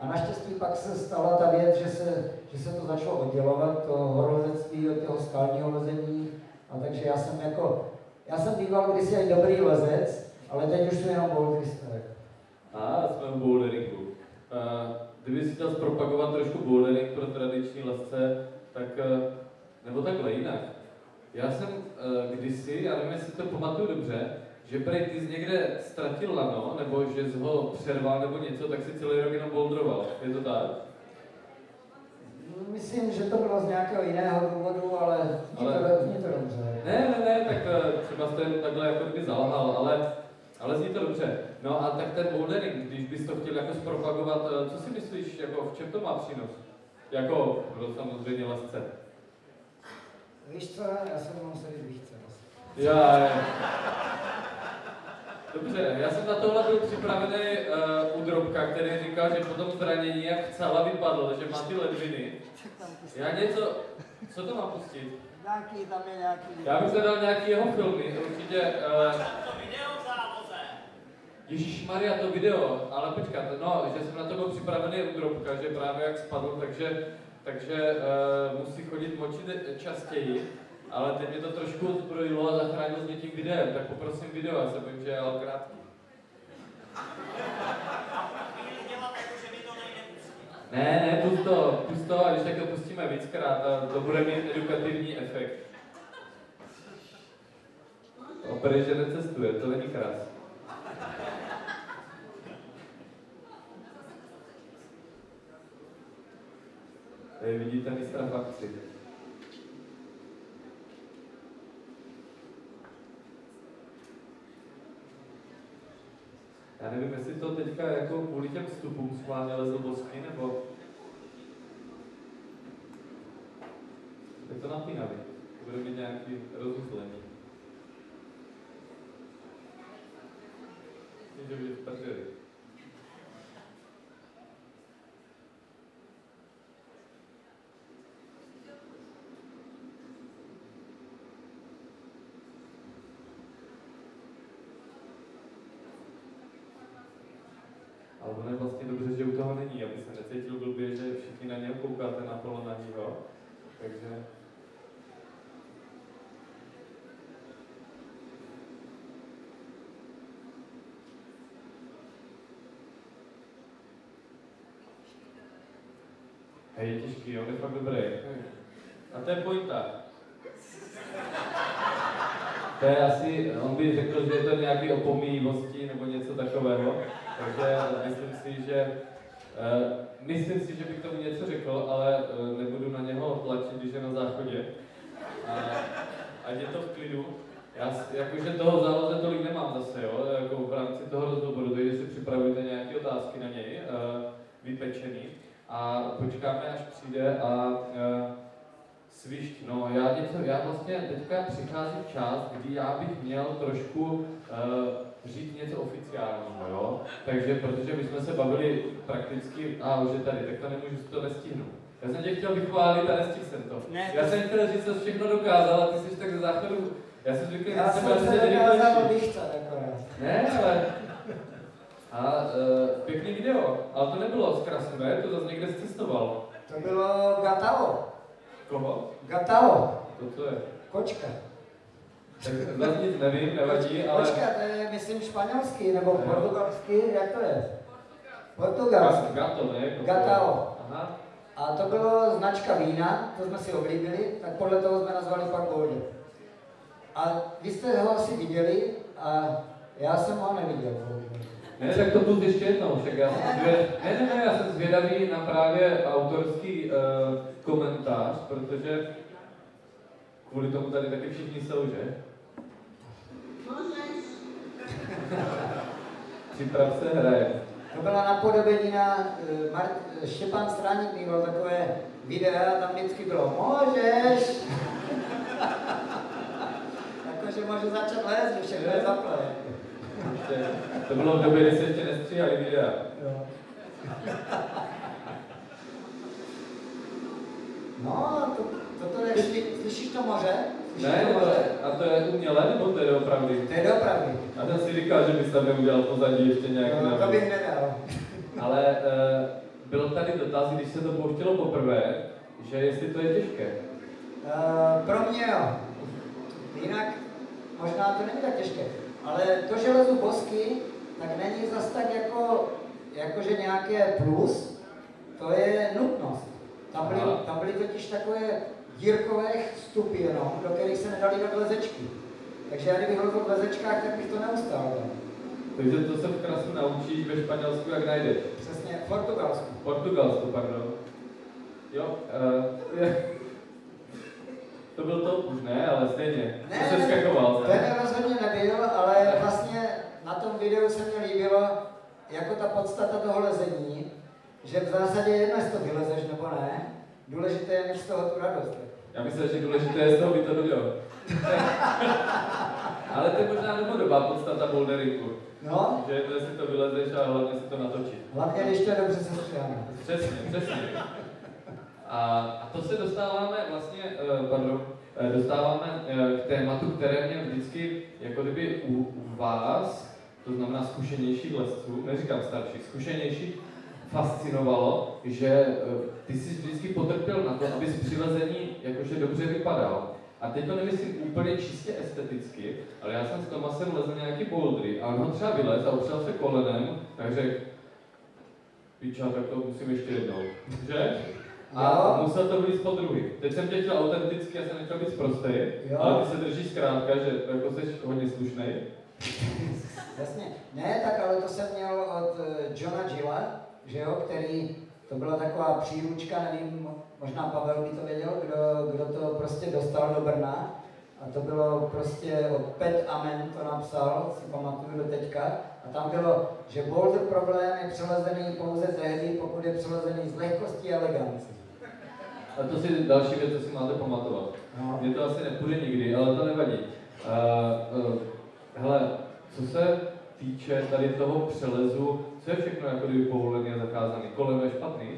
A naštěstí pak se stala ta věc, že se, že se to začalo oddělovat, to horolezectví od toho skalního lezení. A takže já jsem jako, já jsem býval kdysi i dobrý lezec, ale teď už jsou jenom boulderisté. A jsme u boulderingu. Kdyby si chtěl zpropagovat trošku bouldering pro tradiční lesce, tak, uh, nebo takhle jinak. Já jsem uh, kdysi, já nevím, jestli to pamatuju dobře, že prej ty jsi někde ztratil lano, nebo že jsi ho přerval nebo něco, tak si celý rok jenom bouldroval. Je to tak? Myslím, že to bylo z nějakého jiného důvodu, ale zní Ale- to, zní to dobře. Ne, ne, ne, tak uh, třeba jste takhle jako kdyby zalhal, ale, ale zní to dobře. No a tak ten bouldering, když bys to chtěl jako zpropagovat, uh, co si myslíš, jako v čem to má přínos? Jako, pro samozřejmě lesce. Víš co, já jsem musel jít víc. Já, já. Dobře, já jsem na tohle byl připravený uh, u Drobka, který říkal, že po tom zranění jak celá vypadl, že má ty ledviny. Já něco, co to mám pustit? Nějaký, tam je nějaký... Já bych zadal nějaký jeho filmy, určitě. Uh, To video v. Ježíš Maria, to video, ale počkat, no, že jsem na to byl připravený u Drobka, že právě jak spadl, takže, takže uh, musí chodit močit častěji, ale teď mě to trošku zbrojilo a zachránil mě tím videem, tak poprosím video, já se bojím, že je krátký. Ne, ne, pust to, pust to a když tak to pustíme víckrát a to bude mít edukativní efekt. Opery, že necestuje, to není krás. Tady vidíte mistra v Já nevím, jestli to teďka jako kvůli těm vstupům schválně lezl bosky, nebo... Je to napínavý. Bude mít nějaký rozuzlení. Myslím, že bude v prdeli. Ale ono je vlastně dobře, že u toho není, aby se necítil blbě, že všichni na něho koukáte na polonahýho. Takže... Hej, je těžký, on je fakt dobrý. A to je pointa. To je asi, on by řekl, že je to nějaký opomíjivosti nebo něco takového. Takže myslím si, že uh, myslím si, že bych tomu něco řekl, ale uh, nebudu na něho tlačit, když je na záchodě. A ať je to v klidu. Já jakože toho záloze tolik nemám zase, jo, jako v rámci toho rozhovoru, takže si připravujte nějaké otázky na něj, uh, vypečený. A počkáme, až přijde a uh, svišť. No, já něco, já vlastně teďka přichází čas, kdy já bych měl trošku uh, říct něco oficiálního, jo? Takže, protože my jsme se bavili prakticky, a už je tady, tak to nemůžu, to nestihnu. Já jsem tě chtěl vychválit a nestihl jsem to. Ne, já jsem chtěl říct, co všechno dokázal, a ty jsi tak ze záchodu, já jsem zvyklý na jsem sebe, že se akorát. Ne, ale... A uh, pěkný video, ale to nebylo z Krasnové, to zase někde cestoval. To bylo Gatao. Koho? Gatao. To co je? Kočka. Tak zase nic nevím, nevadí, ale... Kočka, to je, myslím, španělský nebo portugalský, jak to je? Portugalský. Gato, ne? Jako Gatao. Aha. A to bylo značka vína, to jsme si oblíbili, tak podle toho jsme nazvali pak Boulder. A vy jste ho asi viděli a já jsem ho neviděl. Ne, tak to pust ještě jednou, však já jsem zvěd... ne, ne, ne, já jsem zvědavý na právě autorský uh, komentář, protože kvůli tomu tady taky všichni jsou, že? Připrav se, hraje. To byla napodobenina, eh, Mart, Štěpán Stráník měl takové videa, tam vždycky bylo, můžeš. Jakože může začat lézt, že všechno je zaplé. To bylo v době, kdy se ještě nestříhali videa. No, to, toto je, sly, slyšíš to moře? Slyšíš Ne, to ale, moře? a to je umělé, nebo to je opravdu? To je dopravdy. A ten si říkal, že bys tam neudělal pozadí ještě nějak No, to bych nedal. Ale uh, byl tady dotaz, když se to pouštělo poprvé, že jestli to je těžké. Uh, pro mě jo. Jinak možná to není tak těžké. Ale to, že lezu bosky, tak není zas tak jako, jakože nějaké plus, to je nutnost. Tam byly, tam byly totiž takové dírkové vstupy jenom, do kterých se nedali dát lezečky. Takže já kdybych lezl v lezečkách, tak bych to neustál. tam. Takže to se v krasu naučíš ve Španělsku, jak najdeš. Přesně, v Portugalsku. Portugalsku, pardon. Jo, uh. To byl to už ne, ale stejně. Ne, to se skakoval. Ten rozhodně nebyl, ale vlastně na tom videu se mi líbilo jako ta podstata toho lezení, že v zásadě je jedno, jestli to vylezeš nebo ne, důležité je mít z toho tu radost. Já myslím, že důležité je z toho být to video. ale to je možná dlouhodobá podstata boulderingu. No, Že jestli to vylezeš a hlavně si to natočit. hlavně když to dobře sestřihané. Přesně, přesně. A, a to se dostáváme vlastně, eh, pardon, eh, dostáváme eh, k tématu, které mě vždycky, jako kdyby u, u vás, to znamená zkušenějších lesců, neříkám starších, zkušenějších, fascinovalo, že ty jsi vždycky potrpěl na to, abys při lezení jakože dobře vypadal. A teď to nemyslím úplně čistě esteticky, ale já jsem s Tomasem lezl nějaký bouldry a on ho třeba vylez a opřel se kolenem, tak řekl, Piča, tak to musím ještě jednou. Že? A Jo. musel to být po druhý. Teď jsem tě chtěl autenticky, já jsem nechtěl být prostý, Jo. ale ty se držíš zkrátka, že jako jsi hodně slušný. Jasně. Ne, tak ale to jsem měl od eh, Johna Gilla, že jo, který, to byla taková příručka, nevím, možná Pavel by to věděl, kdo, kdo to prostě dostal do Brna. A to bylo prostě od Pet Amen to napsal, si pamatuju do teďka. A tam bylo, že boulder problém je přelezený pouze tehdy, pokud je přelezený z lehkosti a elegancí. A to si další věc, co si máte pamatovat. No. Mně to asi nepůjde nikdy, ale to nevadí. Uh, uh, hele, co se týče tady toho přelezu, co je všechno jako kdyby povolený a zakázaný? Kolem je špatný?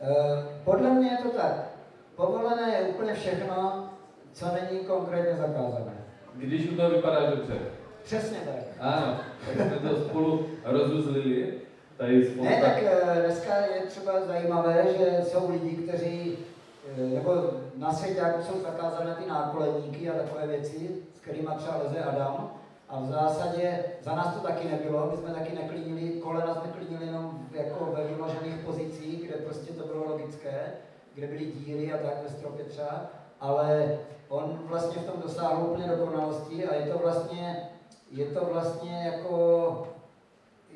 Eh, Podle mě je to tak. Povolené je úplně všechno, co není konkrétně zakázané. Když u toho vypadáš dobře. Přesně tak. Ano, tak jsme to spolu rozuzlili. Tady spolu Ne, tak eh, dneska je třeba zajímavé, že jsou lidi, kteří, nebo na světě jako jsou zakázané ty nákoleníky a takové věci, s kterými třeba leze Adam. A v zásadě za nás to taky nebylo, my jsme taky neklínili, kolena jsme klínili jenom jako ve vyložených pozicích, kde prostě to bylo logické, kde byly díry a tak ve stropě třeba, ale on vlastně v tom dosáhl úplně dokonalosti a je to vlastně, je to vlastně jako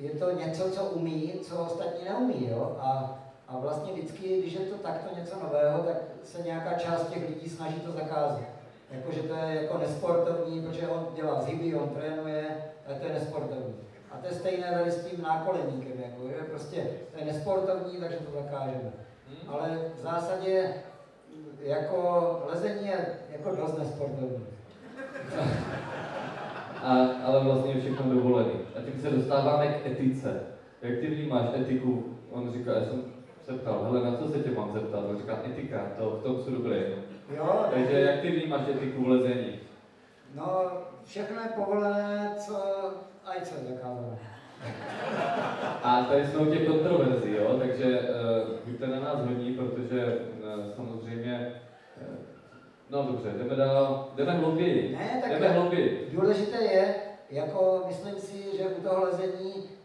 je to něco, co umí, co ostatní neumí, jo? A, a vlastně vždycky, když je to takto něco nového, tak se nějaká část těch lidí snaží to zakázat. Jakože to je jako nesportovní, protože on dělá zhyby, on trénuje, ale to je nesportovní. A to je stejné tady s tím nákoleníkem, jako, je prostě to je nesportovní, takže to zakážeme. Hm? Ale v zásadě jako lezení je jako dost nesportovní. A, ale vlastně je všechno dovolený. A tím se dostáváme k etice. Jak ty vnímáš etiku? On říká, já jsem se ptal, hele, na co se tě mám zeptat? On říká, etika, to v tom jsou dobrý. Jo, Takže jak ty vnímáš etiku v lezení? No, všechno je povolené, co aj co je zakázané. A tady jsou tě kontroverzí, jo? takže uh, buďte na nás hodní, protože uh, samozřejmě, uh, no dobře, jdeme dál, jdeme hlouběji. Ne, tak jdeme hlouběji. důležité je, jako myslím si, že u toho lezení eh,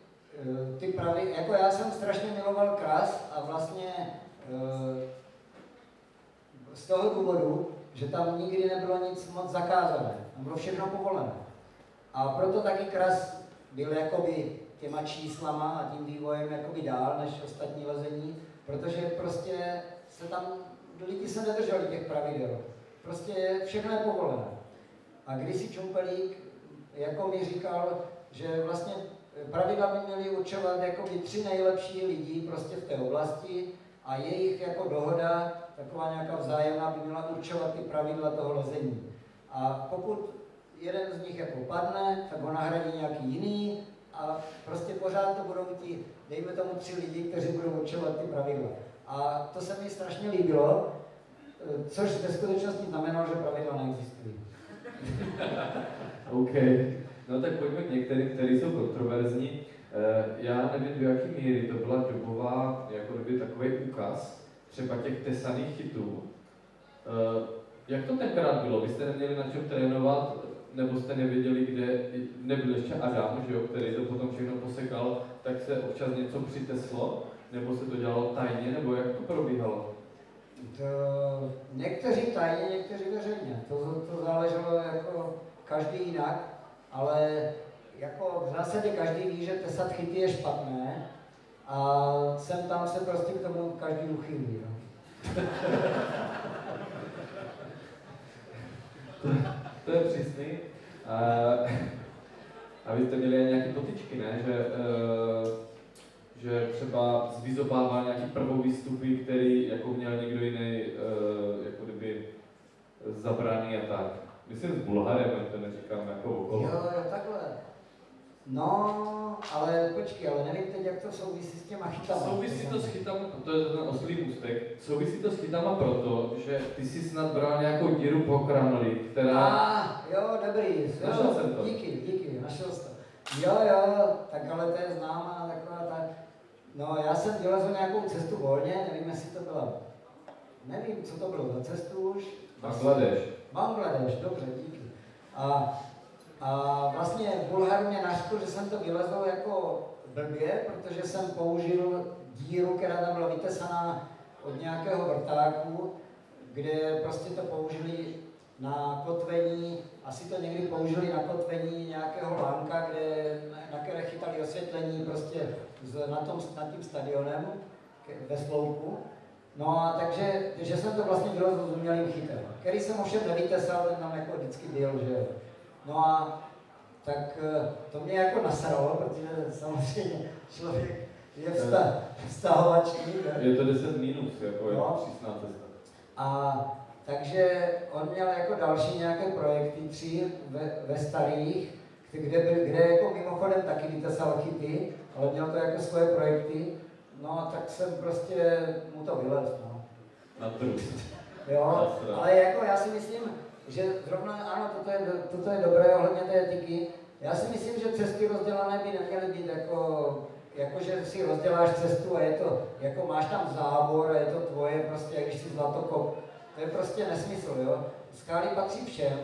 ty pravy, jako já jsem strašně miloval kras a vlastně eh, z toho důvodu, že tam nikdy nebylo nic moc zakázané, tam bylo všechno povolené. A proto taky kras byl jakoby těma číslama a tím vývojem jakoby dál než ostatní lezení, protože prostě se tam, lidi se nedrželi těch pravidel. Prostě všechno je povolené. A když si Čumpelík jako mi říkal, že vlastně pravidla by měly určovat jakoby tři nejlepší lidi prostě v té oblasti a jejich jako dohoda, taková nějaká vzájemná, by měla určovat ty pravidla toho lezení. A pokud jeden z nich jako padne, tak ho nahradí nějaký jiný a prostě pořád to budou ti, dejme tomu tři lidi, kteří budou určovat ty pravidla. A to se mi strašně líbilo, což ve skutečnosti znamenalo, že pravidla neexistují. OK. No tak pojďme k některým, které jsou kontroverzní. Eh, Já nevím, do jaké míry to byla dobová, jako kdyby takový úkaz, třeba těch tesaných chytů. Eh, Jak to tenkrát bylo? Vy jste neměli na čem trénovat, nebo jste nevěděli, kde, nebyl ještě Adam, že jo, který to potom všechno posekal, tak se občas něco přiteslo, nebo se to dělalo tajně, nebo jak to probíhalo? To, někteří tajně, někteří veřejně. To, to záleželo jako každý jinak, ale jako v zásadě každý ví, že tesat chyty je špatné a sem tam se prostě k tomu každý uchylí. No. To je přísný. A, a vy jste měli nějaké potičky, ne? Že, eh, že třeba zvyzobával nějaký prvou výstupy, který jako měl někdo jiný, eh, jako kdyby zabraný a tak. Myslím s Bulharem, to neříkám jako okolo. Jo, jo, takhle. No, ale počkej, ale nevím teď, jak to souvisí s těma chytama. Souvisí to s chytama, to je ten oslý můstek, souvisí to s chytama proto, že ty si snad bral nějakou díru po kramli, která... A, jo, dobrý. Jo, Našel jsem to. Díky, díky, našel jsi to. Jo, jo, tak ale to je známá taková ta... No, já jsem vylezl nějakou cestu volně, nevím, jestli to byla... Nevím, co to bylo za cestu už. Bangladeš. Bangladeš, dobře, díky. A, a vlastně Bulhar mě naštval, že jsem to vylezl jako blbě, protože jsem použil díru, která tam byla vytesaná od nějakého vrtáku, kde prostě to použili na kotvení, asi to někdy použili na kotvení nějakého lánka, kde, na které chytali osvětlení prostě z, na tom, nad tím stadionem ke- ve sloupu. No a takže, že jsem to vlastně vylezl s umělým chytem, který jsem ovšem nevytesal, ten tam jako vždycky byl, že jo. No a tak eh, to mě jako nasralo, protože samozřejmě člověk je vztah, vztahovačný, ne? Je to 10 minus, jako je No. přísná cesta. A takže on měl jako další nějaké projekty, tři ve, ve starých, kde, byl, kde jako mimochodem taky vytesal chyty, ale měl to jako svoje projekty. No a tak jsem prostě mu to vylez, no. Na. Jo, ale jako já si myslím, že zrovna ano, toto je, toto je dobré ohledně té etiky. Já si myslím, že cesty rozdělané by neměly být jako, jako že si rozděláš cestu a je to, jako máš tam zábor a je to tvoje, prostě jak když si zlatokop. To je prostě nesmysl, jo. Skály patří všem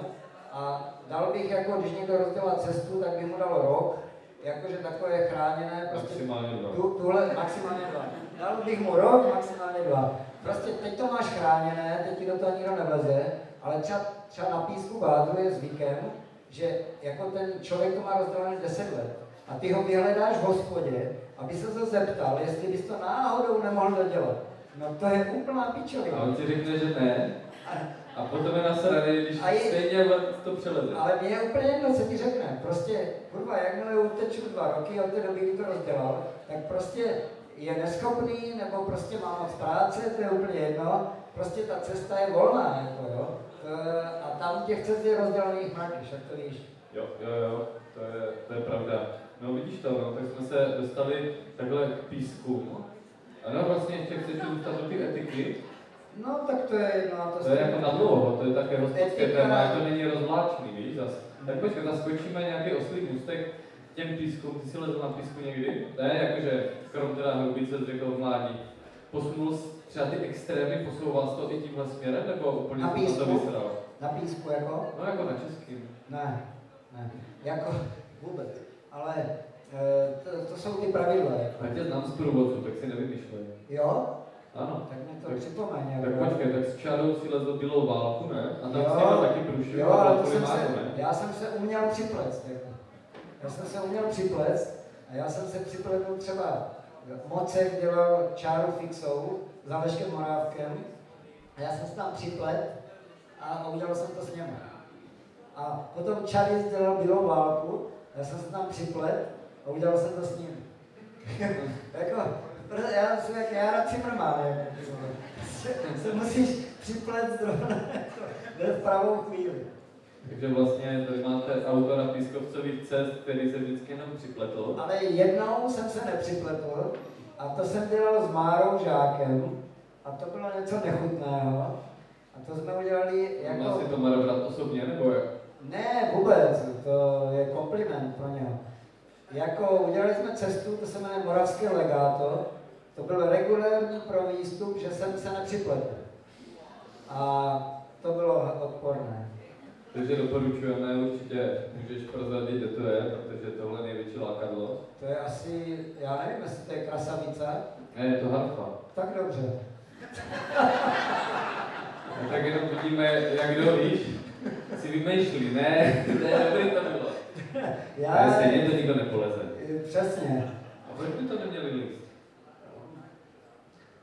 a dal bych jako, když někdo rozdělá cestu, tak bych mu dal rok, jakože takové chráněné, prostě Maximálně dva. tu, tuhle maximálně dva. Dal bych mu rok, maximálně dva. Prostě teď to máš chráněné, teď ti do toho nikdo nevleze, ale třeba, třeba na písku bádru je zvykem, že jako ten člověk to má rozdělené 10 let a ty ho vyhledáš v hospodě, aby se to zeptal, jestli bys to náhodou nemohl dodělat. No to je úplná A pičovina. on ti řekne, že ne, A- a potom je nasraný, když A je- stejně to přeleze. Ale mě je úplně jedno, co ti řekne. Prostě, kurva, jakmile uteču dva roky od té doby, kdy to rozdělal, tak prostě je neschopný, nebo prostě má moc práce, to je úplně jedno. Prostě ta cesta je volná, jako jo. E, A tam těch cest je rozdělených mraky, jak to víš. Jo, jo, jo, to je, to je pravda. No vidíš to, no, tak jsme se dostali takhle k písku. Ano, vlastně ještě chceš dostat do ty etiky. No, tak to je jedno. a To je jako na dlouho, to je také hospodské téma, to není rozvláčný, víš zas. Tak počkej, zaskočíme nějaký oslý můstek k těm pískům, ty si lezl na písku někdy? Ne, jakože, krom teda hrubice řekl v mládí. Posunul jsi třeba ty extrémy, posouval jsi to i tímhle směrem, nebo úplně Na jsi to písku? vysral? Na písku, jako? No jako na českým. Ne, ne, jako vůbec. Ale e, to, to jsou ty pravidla, jako. Já tě znám z průvodců, tak si nevymýšlej. Jo? Ano. Tak mi to Tak- připomeň. Tak jako. počkej, tak s čarou si lezl bílou válku, ne? A tam Jo, si taky průšvih Jo, ale to jsem se, ne? já jsem se uměl připlést. Jako. Já jsem se uměl připlést a já jsem se připletl třeba Mocek dělal čáru fixou za Leškem Morávkem a já jsem se tam připlet a udělal jsem to s něm. A potom Charis dělal bílou válku, já jsem se tam připlet a udělal jsem to s ním. jako, já jsem jak Jara Cimrman, se, musíš připlet zrovna jako, v pravou chvíli. Takže vlastně tady máte autora pískovcových cest, který se vždycky jenom připletl. Ale jednou jsem se nepřipletl a to jsem dělal s Márou Žákem a to bylo něco nechutného. A to jsme udělali Jako... jako... Má si to Mara brát osobně, nebo jak? Ne, vůbec, to je kompliment pro něho. Jako udělali jsme cestu, to se jmenuje Moravské legáto, to byl regulární pro výstup, že jsem se nepřipletl. A to bylo odporné. Takže doporučujeme, určitě můžeš prozradit, kde to je, protože tohle je největší lákadlo. To je asi, já nevím, jestli to je krasavice, Ne, je to harfa. tak dobře. No, tak jenom vidíme, jak kdo víš, si vymýšlí, ne, ne, dobrý to bylo. Já, Ale stejně to nikdo nepoleze. Přesně. A proč by to neměli líst?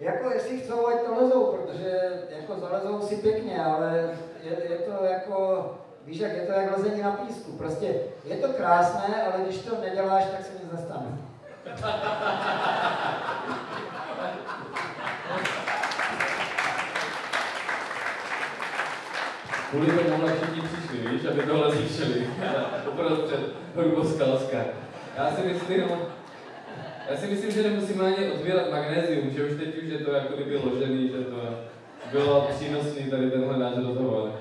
Jako jestli chcou, ať to lezou, protože jako zalezou si pěkně, ale je, je to jako, víš jak, je to jak lezení na písku. Prostě je to krásné, ale když to neděláš, tak se nic nestane. Kvůli tomuhle všichni přišli, víš, aby tohle slyšeli. Uprostřed Hruboskalska. Já si myslím, já si myslím, že nemusíme ani odbírat magnézium, že už teď už je to jako kdyby ložený, že to bylo přínosný tady tenhle náš rozhovor.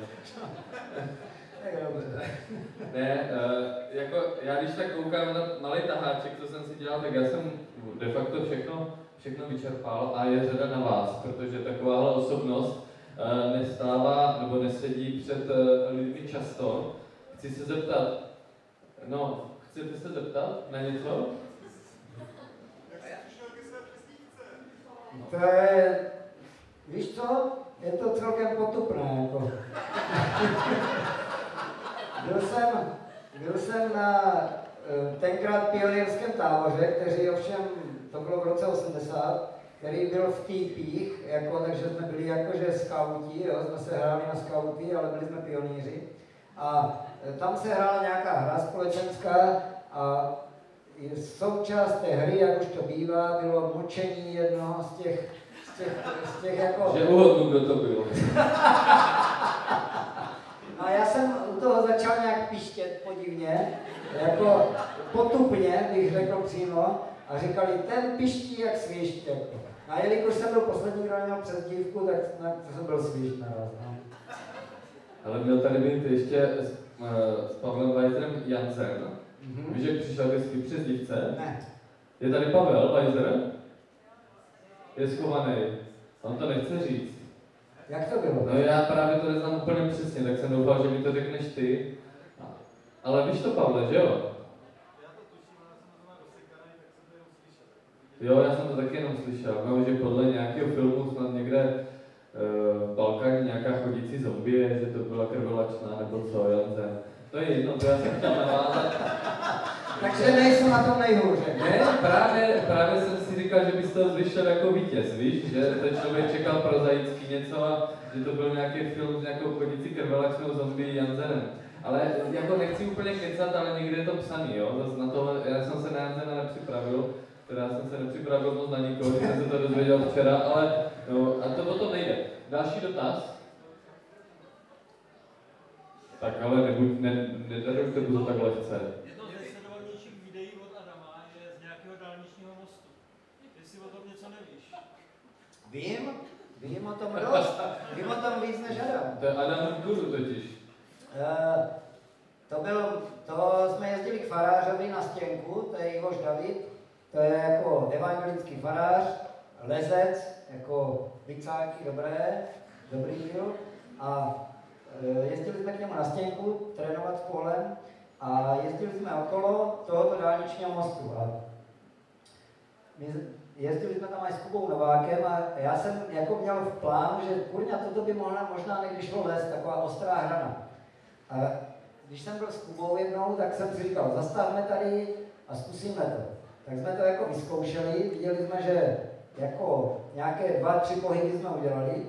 Ne, uh, jako já když tak koukám na malý taháček, co jsem si dělal, tak já jsem de facto všechno, všechno vyčerpal a je řada na vás, protože takováhle osobnost uh, nestává nebo nesedí před uh, lidmi často. Chci se zeptat, no, chcete se zeptat na něco? To je, víš co, je to celkem potupné. Jako. byl, jsem, byl jsem na eh, tenkrát pionýrském táboře, který ovšem, to bylo v roce 80, který byl v týpích, jako, takže jsme byli jakože skauti, jo, jsme se hráli na skauty, ale byli jsme pionýři. A eh, tam se hrála nějaká hra společenská a součást té hry, jak už to bývá, bylo močení jednoho z těch, z těch, z těch jako... Že uhodnu, kdo to byl. No a já jsem u toho začal nějak pištět podivně, jako potupně, bych řekl přímo, a říkali, ten piští jak. Jako. A jelikož jsem byl poslední, kdo měl přezdívku, tak na, to jsem byl svišť naraz. No. Ale měl tady být ještě s, uh, s Pavlem Weiserem Jansen. Mhm. Víš, jak přišel vždycky přes dívce? Ne. Je tady Pavel Weiser? Je schovaný. On to nechce říct. Jak to bylo? No já právě to neznám úplně přesně, tak jsem doufal, že mi to řekneš ty. Ale víš to, Pavle, že jo? Jo, já jsem to taky jenom slyšel. No, že podle nějakého filmu snad někde uh, v Balkáně nějaká chodící zombie, že to byla krvelačná nebo co, Janze. To je jedno, to já jsem chtěl navázat. Takže nejsem na tom nejhůře. Ne, právě, právě jsem si říkal, že bys to vyšel jako vítěz, víš? Že ten člověk čekal prozaicky něco a že to byl nějaký film s nějakou chodící krvelačnou zombie Janzenem. Ale jako nechci úplně kecat, ale někde je to psaný, jo? Na tohle, já jsem se na Janzena nepřipravil, teda jsem se nepřipravil moc na nikoho, jsem se to dozvěděl včera, ale no, a to o tom nejde. Další dotaz? Tak ale nebuď, ne, nedarujte to tak lehce. Jedno z nejsledovanějších videí od Adama je z nějakého dálničního mostu. Jestli o tom něco nevíš. Vím, vím o tom dost. Vím o tom víc než Adam. To je Adam Guru totiž. Eh, to byl, to jsme jezdili k farářovi na stěnku, to je Ivoš David, to je jako evangelický farář, lezec, jako bicáky, dobré, dobrý byl. A jezdili jsme k němu na stěnku, trénovat s polem a jezdili jsme okolo tohoto dálničního mostu. A my jezdili jsme tam až s Kubou Novákem a já jsem jako měl v plánu, že kurňa, toto by mohla možná někdy šlo les, taková ostrá hrana. A když jsem byl s Kubou jednou, tak jsem si říkal, zastavme tady a zkusíme to. Tak jsme to jako vyzkoušeli, viděli jsme, že jako nějaké dva, tři pohyby jsme udělali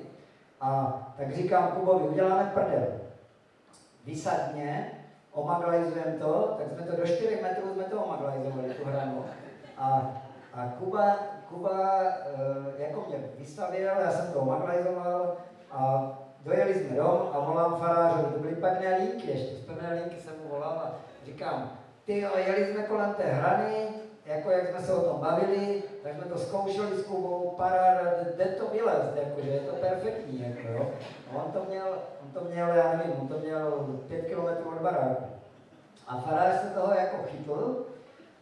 a tak říkám Kubovi, uděláme prdel. Vysadně, omaglajzujeme to, tak jsme to do 4 metrů jsme to omaglajzovali, tu hranu. A, a Kuba, Kuba e, jako mě vystavil, já jsem to omaglajzoval a dojeli jsme dom a volám farářovi, to byly pevné linky ještě, z pevné linky jsem mu volal a říkám, ty jeli jsme kolem té hrany, jako jak jsme se o tom bavili, tak jsme to zkoušeli s Kubou, paráda, jde to vylézt, jakože je to perfektní, jako jo. On to měl, on to měl, já nevím, on to měl pět kilometrů od baráku. A farář se toho jako chytl,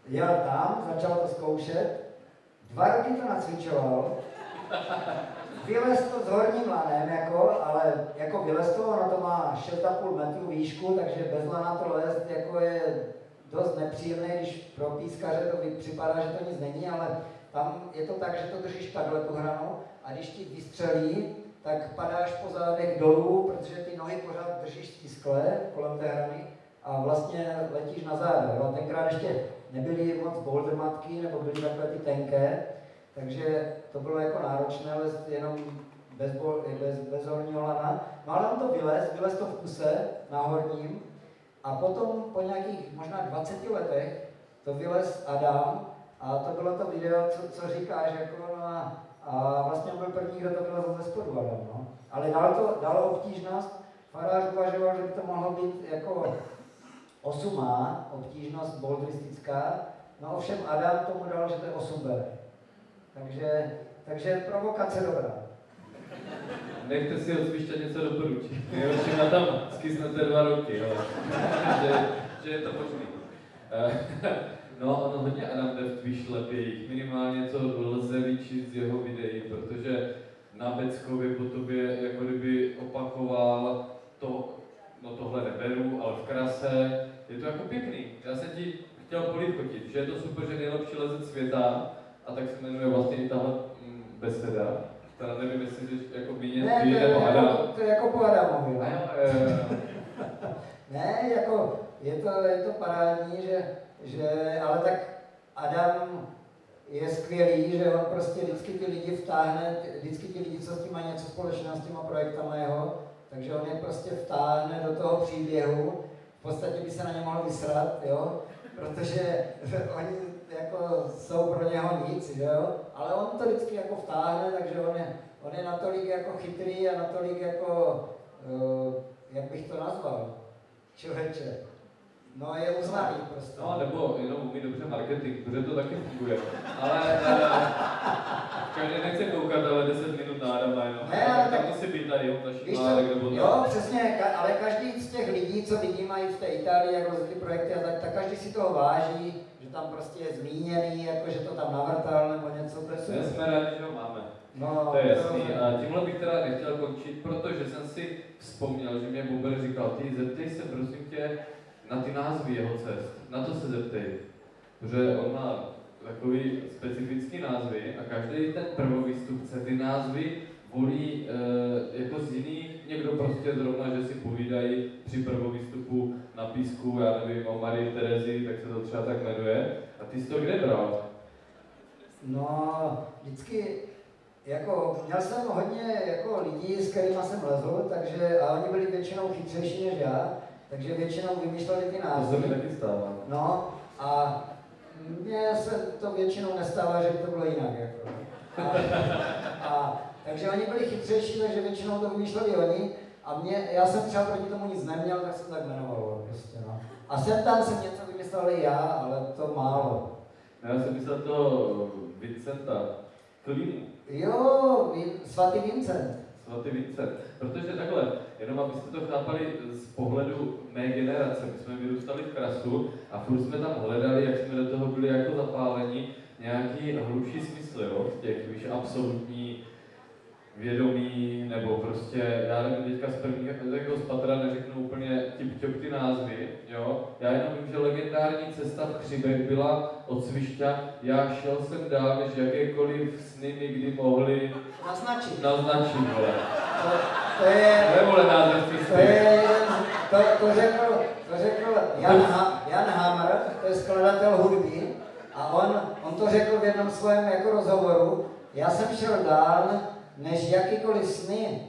jel tam, začal to zkoušet, dva roky to nacvičoval, vylez to s horním lanem, jako, ale jako vylez to, ono to má 6,5 metru výšku, takže bez lana to lézt jako je dost nepříjemné, když pro pískaře to připadá, že to nic není, ale tam je to tak, že to držíš takhle tu hranu a když ti vystřelí, tak padáš po zádech dolů, protože ty nohy pořád držíš stiskle kolem té hrany a vlastně letíš na záda. Jo? Tenkrát ještě nebyly moc boulder matky, nebo byly takové ty tenké, takže to bylo jako náročné, ale jenom bez, bez, bez horního lana. No ale on to vylez, vylez to v kuse na horním a potom po nějakých možná 20 letech to vylez Adam a to bylo to video, co, co říkáš, jako no a, a vlastně on byl první, kdo to vylez ze spodu Adam, no. Ale dalo to, dalo obtížnost, farář uvažoval, že by to mohlo být jako osumá, obtížnost boldristická, no ovšem Adam tomu dal, že to je 8B. Takže, takže provokace dobrá. Nechte si od Svišťa něco doporučit. Nejhorší na tam skysnete dva roky, jo. že, že je to možný. Eh, no, ono hodně Adam jde v tvých šlepějích. Minimálně co lze vyčíst z jeho videí, protože na Beckově po tobě jako kdyby opakoval to, no tohle neberu, ale v krase je to jako pěkný. Já jsem ti chtěl polichotit, že je to super, že nejlepší lezec světa, a tak se jmenuje vlastně i tahle mm, beseda. Teda nevím, jestli jsi jako míně ne, nebo Adam. Jako, to je jako po Adamovi. Jo. ne, jako je to, je to parádní, že, že, ale tak Adam je skvělý, že on prostě vždycky ty lidi vtáhne, vždycky ty lidi, co s tím mají něco společného s těma projektama jeho, takže on je prostě vtáhne do toho příběhu, v podstatě by se na ně mohl vysrat, jo, protože oni jako jsou pro něho nic, že jo? ale on to vždycky jako vtáhne, takže on je, on je natolik jako chytrý a natolik jako, uh, jak bych to nazval, člověče, No, je uznaný prostě. No, nebo jenom umí dobře marketing, protože to taky funguje. Ale uh, každý nechce koukat, ale 10 minut na Adama jenom. Ne, ale tak tak- musí být tady, on to Víš šimálek to, nebo jo, tak. přesně, ka- ale každý z těch lidí, co vidí, mají v té Itálii, jak rozvíjí projekty a tak, tak každý si toho váží, tam prostě je zmíněný, jako že to tam navrtal nebo něco, to je My jsme rádi, že ho máme. No, To je jasný. rozumím. A tímhle bych teda nechtěl končit, protože jsem si vzpomněl, že mě Buber říkal, ty zeptej se prosím tě na ty názvy jeho cest. Na to se zeptej. Protože on má takový specifický názvy a každý ten prvovýstupce ty názvy volí e, jako z jiných, někdo prostě zrovna, že si povídají při prvovýstupu na písku, já nevím, o Marii Terezi, tak se to třeba tak jmenuje. A ty jsi to kde bral? No, vždycky, jako, měl jsem hodně jako lidí, s kterými jsem lezl, takže, a oni byli většinou chytřejší než já, takže většinou vymýšleli ty To se názvy. mi taky stává. No, a mně se to většinou nestává, že by to bylo jinak. Jako. A, a, takže oni byli chytřejší, takže většinou to vymýšleli oni. A mě, já jsem třeba proti tomu nic neměl, tak jsem tak jmenoval. Prostě, no. A sem tam jsem něco vymyslel i já, ale to málo. Já jsem myslel toho Vincenta Klínu, Jo, svatý Vincent. svatý Vincent. Protože takhle, jenom abyste to chápali z pohledu mé generace, my jsme vyrůstali v krasu a furt jsme tam hledali, jak jsme do toho byli jako zapáleni, nějaký hlubší smysl, jo, v těch víš, absolutní vědomí, nebo prostě, já nevím, teďka z prvního, jako z patra neřeknu úplně tip ty názvy, jo. Já jenom vím, že legendární cesta v Křibech byla od Svišťa, já šel jsem dál, než jakékoliv sny mi kdy mohli Naznačit. naznačit, vole. To, to je, To je, vole, název to cesty. je, to, to řekl, to řekl Jan, ha, Jan Hammer, to je skladatel hudby, a on, on to řekl v jednom svém jako rozhovoru, já jsem šel dál, než jakýkoliv sny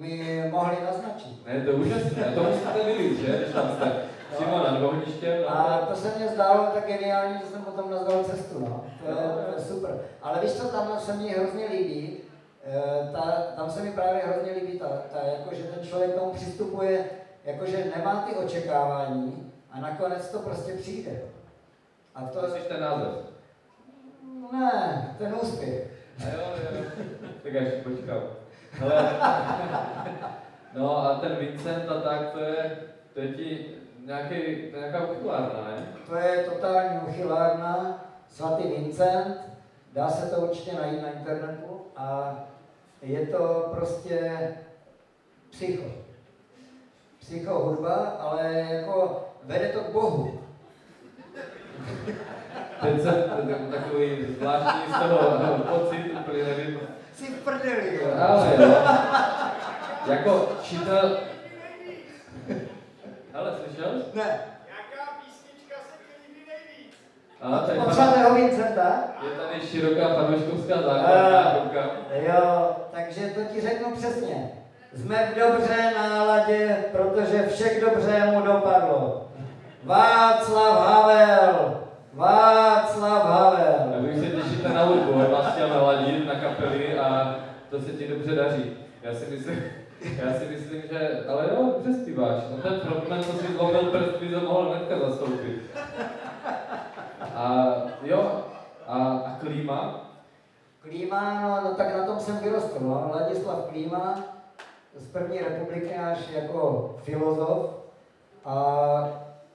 mi mohli naznačit. Ne, to je úžasné, to musíte vidět, že, když tam jste přímo nad ohništěm. no. A to se mně zdálo tak geniální, že jsem potom nazval cestu, no. To je, to je super. Ale víš co, tam se mi hrozně líbí, eh, ta, tam se mi právě hrozně líbí ta, ta jako, že ten člověk k tomu přistupuje, jakože nemá ty očekávání a nakonec to prostě přijde. A to, To jsi ten název. ne, ten úspěch. A jo, jo. Tak já ještě počkám. Hele. No a ten Vincent a tak, to je, to je ti nějaký, to je nějaká uchylárna, ne? To je totální uchylárna, svatý Vincent, dá se to určitě najít na internetu a je to prostě psycho. Psycho hudba, ale jako vede to k Bohu. Ten se, ten takový zvláštní z toho no, pocit, úplně nevím. Jsi v prdeli, jo. Ale jo. Jako čitel... Hele, slyšel jsi? Ne, Jaká písnička se ti líbí nejvíc? A tady Vincenta. je tady široká fanouškovská koukám. Jo, takže to ti řeknu přesně. Jsme v dobře náladě, protože všech dobře mu dopadlo. Václav Havel! Václav A Havel! vy se těšíte na hudbu, chtěl naladit na kapely a to se ti dobře daří. Já si myslím, já si myslím, že, ale jo, dobře zpíváš. No ten frontman, co si zlomil prst, by to mohl hnedka zastoupit. A jo, a, a klíma, Klíma, no, no tak na tom jsem vyrostl, no. Ladislav Klíma z první republiky náš jako filozof a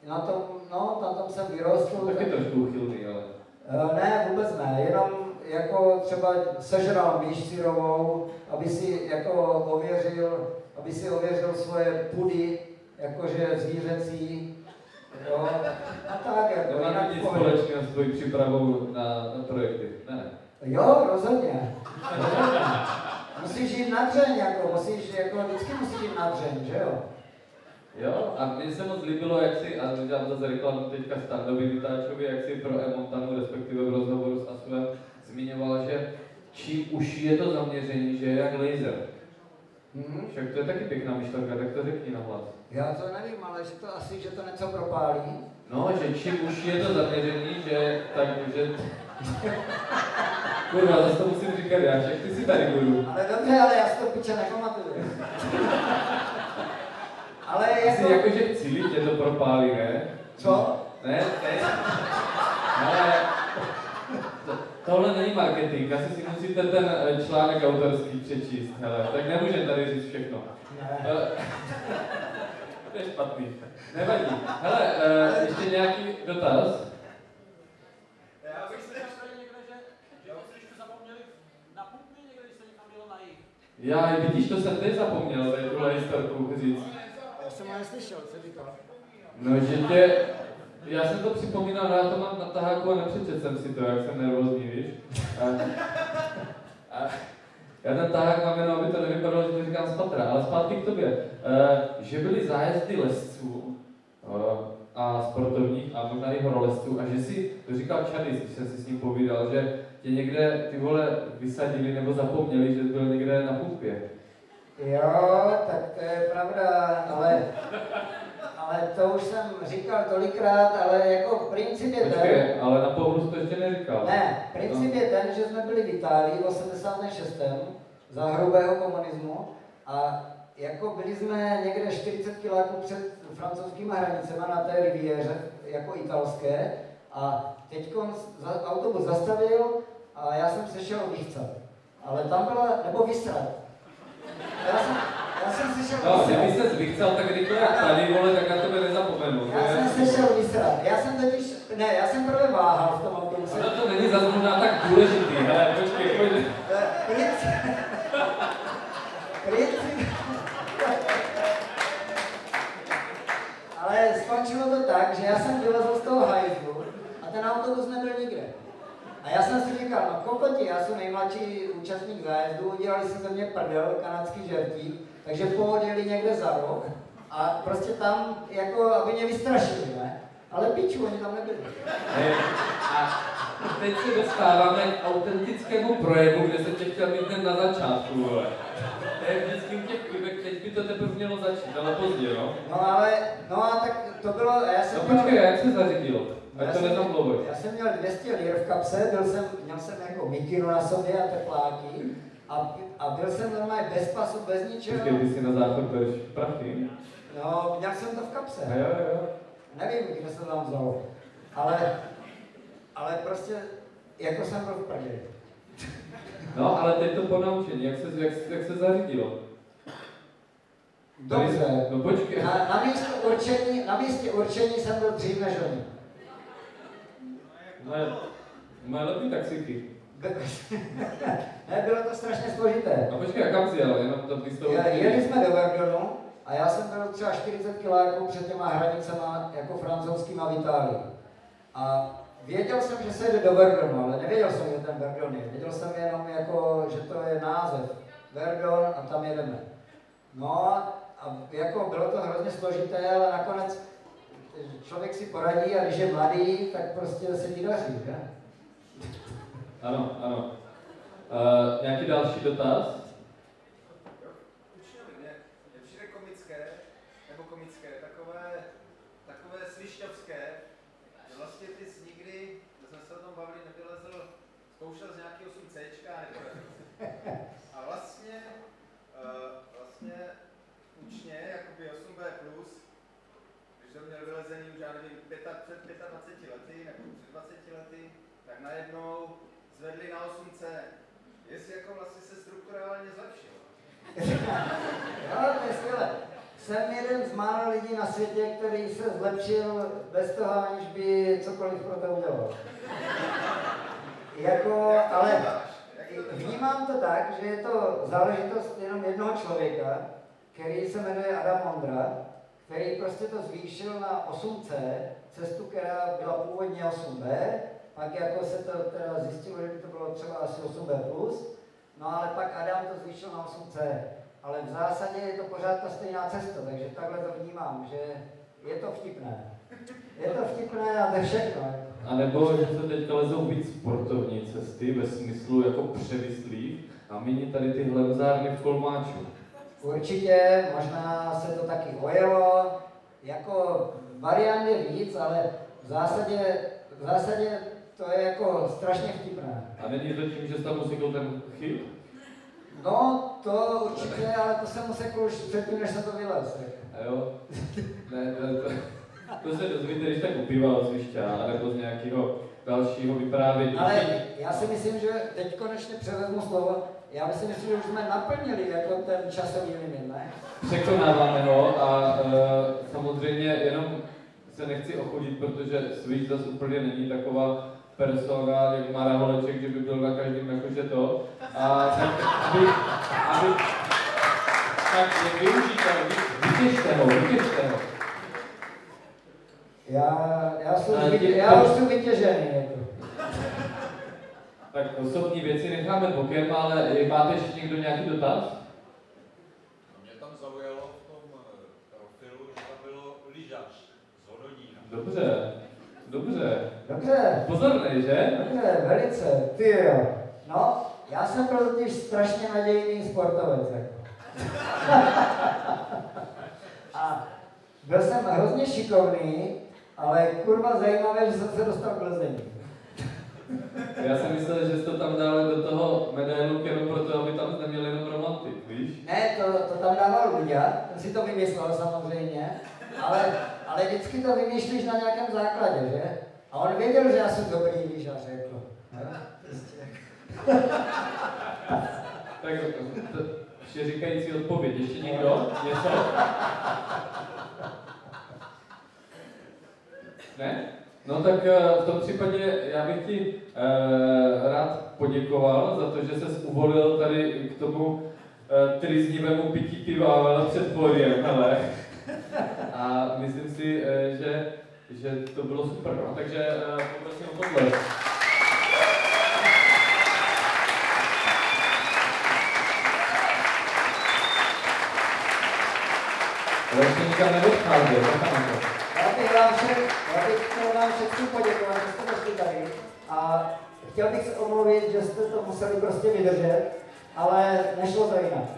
na tom, no, na tom jsem vyrostl. taky trošku uchylný, ale. Eh, Ne, vůbec ne, jenom jako třeba sežral myš syrovou, aby si jako ověřil, aby si ověřil svoje pudy, jakože zvířecí, jo, a tak jako, to nic v pohodě. společného s tvojí přípravou na, na projekty. Ne. Jo, rozhodně. rozhodně. Musíš jít na dřeň, jako, musíš, jako, vždycky musíš jít na dřeň, že jo? Jo, a mně se moc líbilo, jak si, a dělám zase reklamu teďka standovi vytáčovi, jak si pro Emontanu, respektive v rozhovoru s Asuvem, zmiňoval, že čím užší je to zaměření, že je jak laser. Mhm. Však to je taky pěkná myšlenka, tak to řekni na hlas. Já to nevím, ale že to asi, že to něco propálí. No, že čím užší je to zaměření, že tak, že... Kurva, zase to musím říkat já, však ty si tady budu. Ale dobře, ale já si to piče nepamatuju. Ale Asi jako, jakože v cíli tě to propálí, ne? co? Ne, ne. Ale to, tohle není marketing, asi si musíte ten eh, článek autorský přečíst, hele, tak nemůžeme tady říct všechno. Ne. Eh, to je špatný. Nevadí. Hele, eh, ještě nějaký dotaz? Já bych se že, že. Já, vidíš, to jsem teď zapomněl, tady tuhle historku říct. No, že tě... Já jsem to připomínal, já to mám na taháku a nepřečet jsem si to, jak jsem nervózní, víš? A, a, já ten tahák mám jenom, aby to nevypadalo, že to říkám z patra, ale zpátky k tobě. E, že byly zájezdy lesců e, a sportovních a možná i horolezců a že si, to říkal Čadis, když jsem si s ním povídal, že tě někde ty vole vysadili nebo zapomněli, že byl někde na pumpě. Jo, tak to je pravda, ale, ale to už jsem říkal tolikrát, ale jako princip je ten, Počkej, ale na povrus to ještě neříkal. ne, princip je ten, že jsme byli v Itálii v 86. za hrubého komunismu a jako byli jsme někde 40 kiláků před francouzskými hranicemi na té riviéře, jako italské, a teď autobus zastavil a já jsem se šel vychcat. Ale tam byla, nebo vysrat. Já jsem, já jsem se šel No, kdyby se zvychcal tak rychle jak tady, vole, tak na tebe nezapomenu. Já jsem se šel vysrat. Já jsem totiž, ne, já jsem prvé váhal v tom autobuse. Ono to není zase možná tak důležitý, hele, počkej, pojď. Eh, Princip, Princip... Ale skončilo to tak, že já jsem vylezl z toho hajzlu a ten autobus nebyl nikde. A já jsem si říkal, no kokoti, já jsem nejmladší účastník zájezdu, udělali si ze mě prdel, kanadský žertík, takže pohodili někde za roh a prostě tam, jako, aby mě vystrašili, ne? Ale piču, oni tam nebyli. Ne, A teď se dostáváme k autentickému projevu, kde jsem tě chtěl mít hned na začátku, vole. To je vždycky u těch klubek, teď by to teprve mělo začít, ale pozdě, no. No ale, no a tak to bylo, já jsem No počkej, jak se já to jsem- nezamluvoj. Já jsem měl 200 lir v kapse, byl jsem, měl jsem jako mikinu na sobě a tepláky a, a byl jsem normálně bez pasu, bez ničeho. Počkej, ty si na záchod bereš prachy? No, měl jsem to v kapse. A jo, jo. Nevím, kde se to tam vzalo. Ale, ale prostě, jako jsem byl v prdeli. No, ale teď to po naučení, jak se, jak, jak se zařídilo? Dobře. No počkej. Na, na, místě určení, na místě určení jsem byl dřív než oni. Moje, moje lepší taxíky. ne, bylo to strašně složité. A počkej, kam jsi jel? Jenom to. Je- Jeli jsme do Verdonu a já jsem byl třeba 40 kiláků před těma hranicema jako francouzskýma v Itálii. A věděl jsem, že se jde do Verdonu, ale nevěděl jsem, že ten Verdon je. Věděl jsem jenom, jako, že to je název. Verdon a tam jedeme. No a jako bylo to hrozně složité, ale nakonec člověk si poradí a když je mladý, tak prostě se ti daří, že? Ano, ano. Uh, nějaký další dotaz? Učňovi, mě, mě přijde komické, nebo komické, takové, takové svišťovské, že vlastně ty jsi nikdy, my jsme se o tom bavili, nevylezl, zkoušel z nějakého 8 C, nebo A vlastně, uh, vlastně učně, jakoby 8B+, když jsem měl vylezený už, já nevím, pěta, před 25 lety, nebo před 20 lety, tak najednou zvedli na 8C. Jestli jako vlastně se strukturálně zlepšil. No, to je skvělé. Jsem jeden z mála lidí na světě, který se zlepšil bez toho, aniž by cokoliv pro to udělal. Jako, Jak to ale? Jak to vnímám to tak, že je to záležitost jenom jednoho člověka, který se jmenuje Adam Mondra, který prostě to zvýšil na 8C, cestu, která byla původně 8B, pak jako se to teda zjistilo, že by to bylo třeba asi 8B+, no ale pak Adam to zvýšil na 8C. Ale v zásadě je to pořád ta stejná cesta, takže takhle to vnímám, že je to vtipné. Je to vtipné a to je všechno. A nebo že se teďka lezou víc sportovní cesty ve smyslu jako převislých a méně tady ty hlemzárny v Kolmáču. Určitě, možná se to taky ojelo, jako variant je víc, ale v zásadě, v zásadě to je jako strašně vtipné. A není to tím, že jsi tam ten chyb? No, to určitě, ale to jsem usekl už předtím, než jsem to vylez. A jo? Ne, ne to, to se dozvíte, když tak upívá od Svišťa, nebo z nějakého dalšího vyprávění. Ale já si myslím, že teď konečně převezmu slovo, já si myslím, že už jsme naplnili jako ten časový limit, ne? Překonáváme ho a uh, samozřejmě jenom se nechci ochudit, protože Switch zase úplně není taková persona, jak Mara Holeček, že by byl na každém jakože to. A tak, aby, aby, tak využijte ho, vy- vytěžte ho, vytěžte ho. Já, já, jsem, já už jsem vytěžený. Jako. Tak osobní věci necháme bokem, ale máte ještě někdo nějaký dotaz? Mě tam zaujalo v tom eh, profilu, že tam bylo lyžař z Hodonína. Dobře, dobře. Dobře, Pozornej, že? dobře, velice, ty jo. No, já jsem byl totiž strašně nadějný sportovec. Jako. A byl jsem hrozně šikovný, ale kurva zajímavé, že jsem se dostal k lezení. Já jsem myslel, že jsi to tam dal do toho medailu jenom proto, aby tam neměl jenom romantik, víš? Ne, to, to tam dával Luďa, ten si to vymyslel samozřejmě, ale, ale vždycky to vymýšlíš na nějakém základě, že? A on věděl, že já jsem dobrý lyžař, jako. No, prostě. Tak to, vše říkající odpověď. Ještě někdo? Něco? Ne? No tak eh, v tom případě já bych ti eh, rád poděkoval za to, že ses uvolil tady k tomu uh, trýznivému pití piva před pódiem, hele. A myslím si, uh, že, že to bylo super, no. takže uh, poprosím o tohle. Ale nikam. Já bych vám všem, já bych vám všem poděkovat, že jste došli tady. A chtěl bych se omluvit, že jste to museli prostě vydržet, ale nešlo to jinak.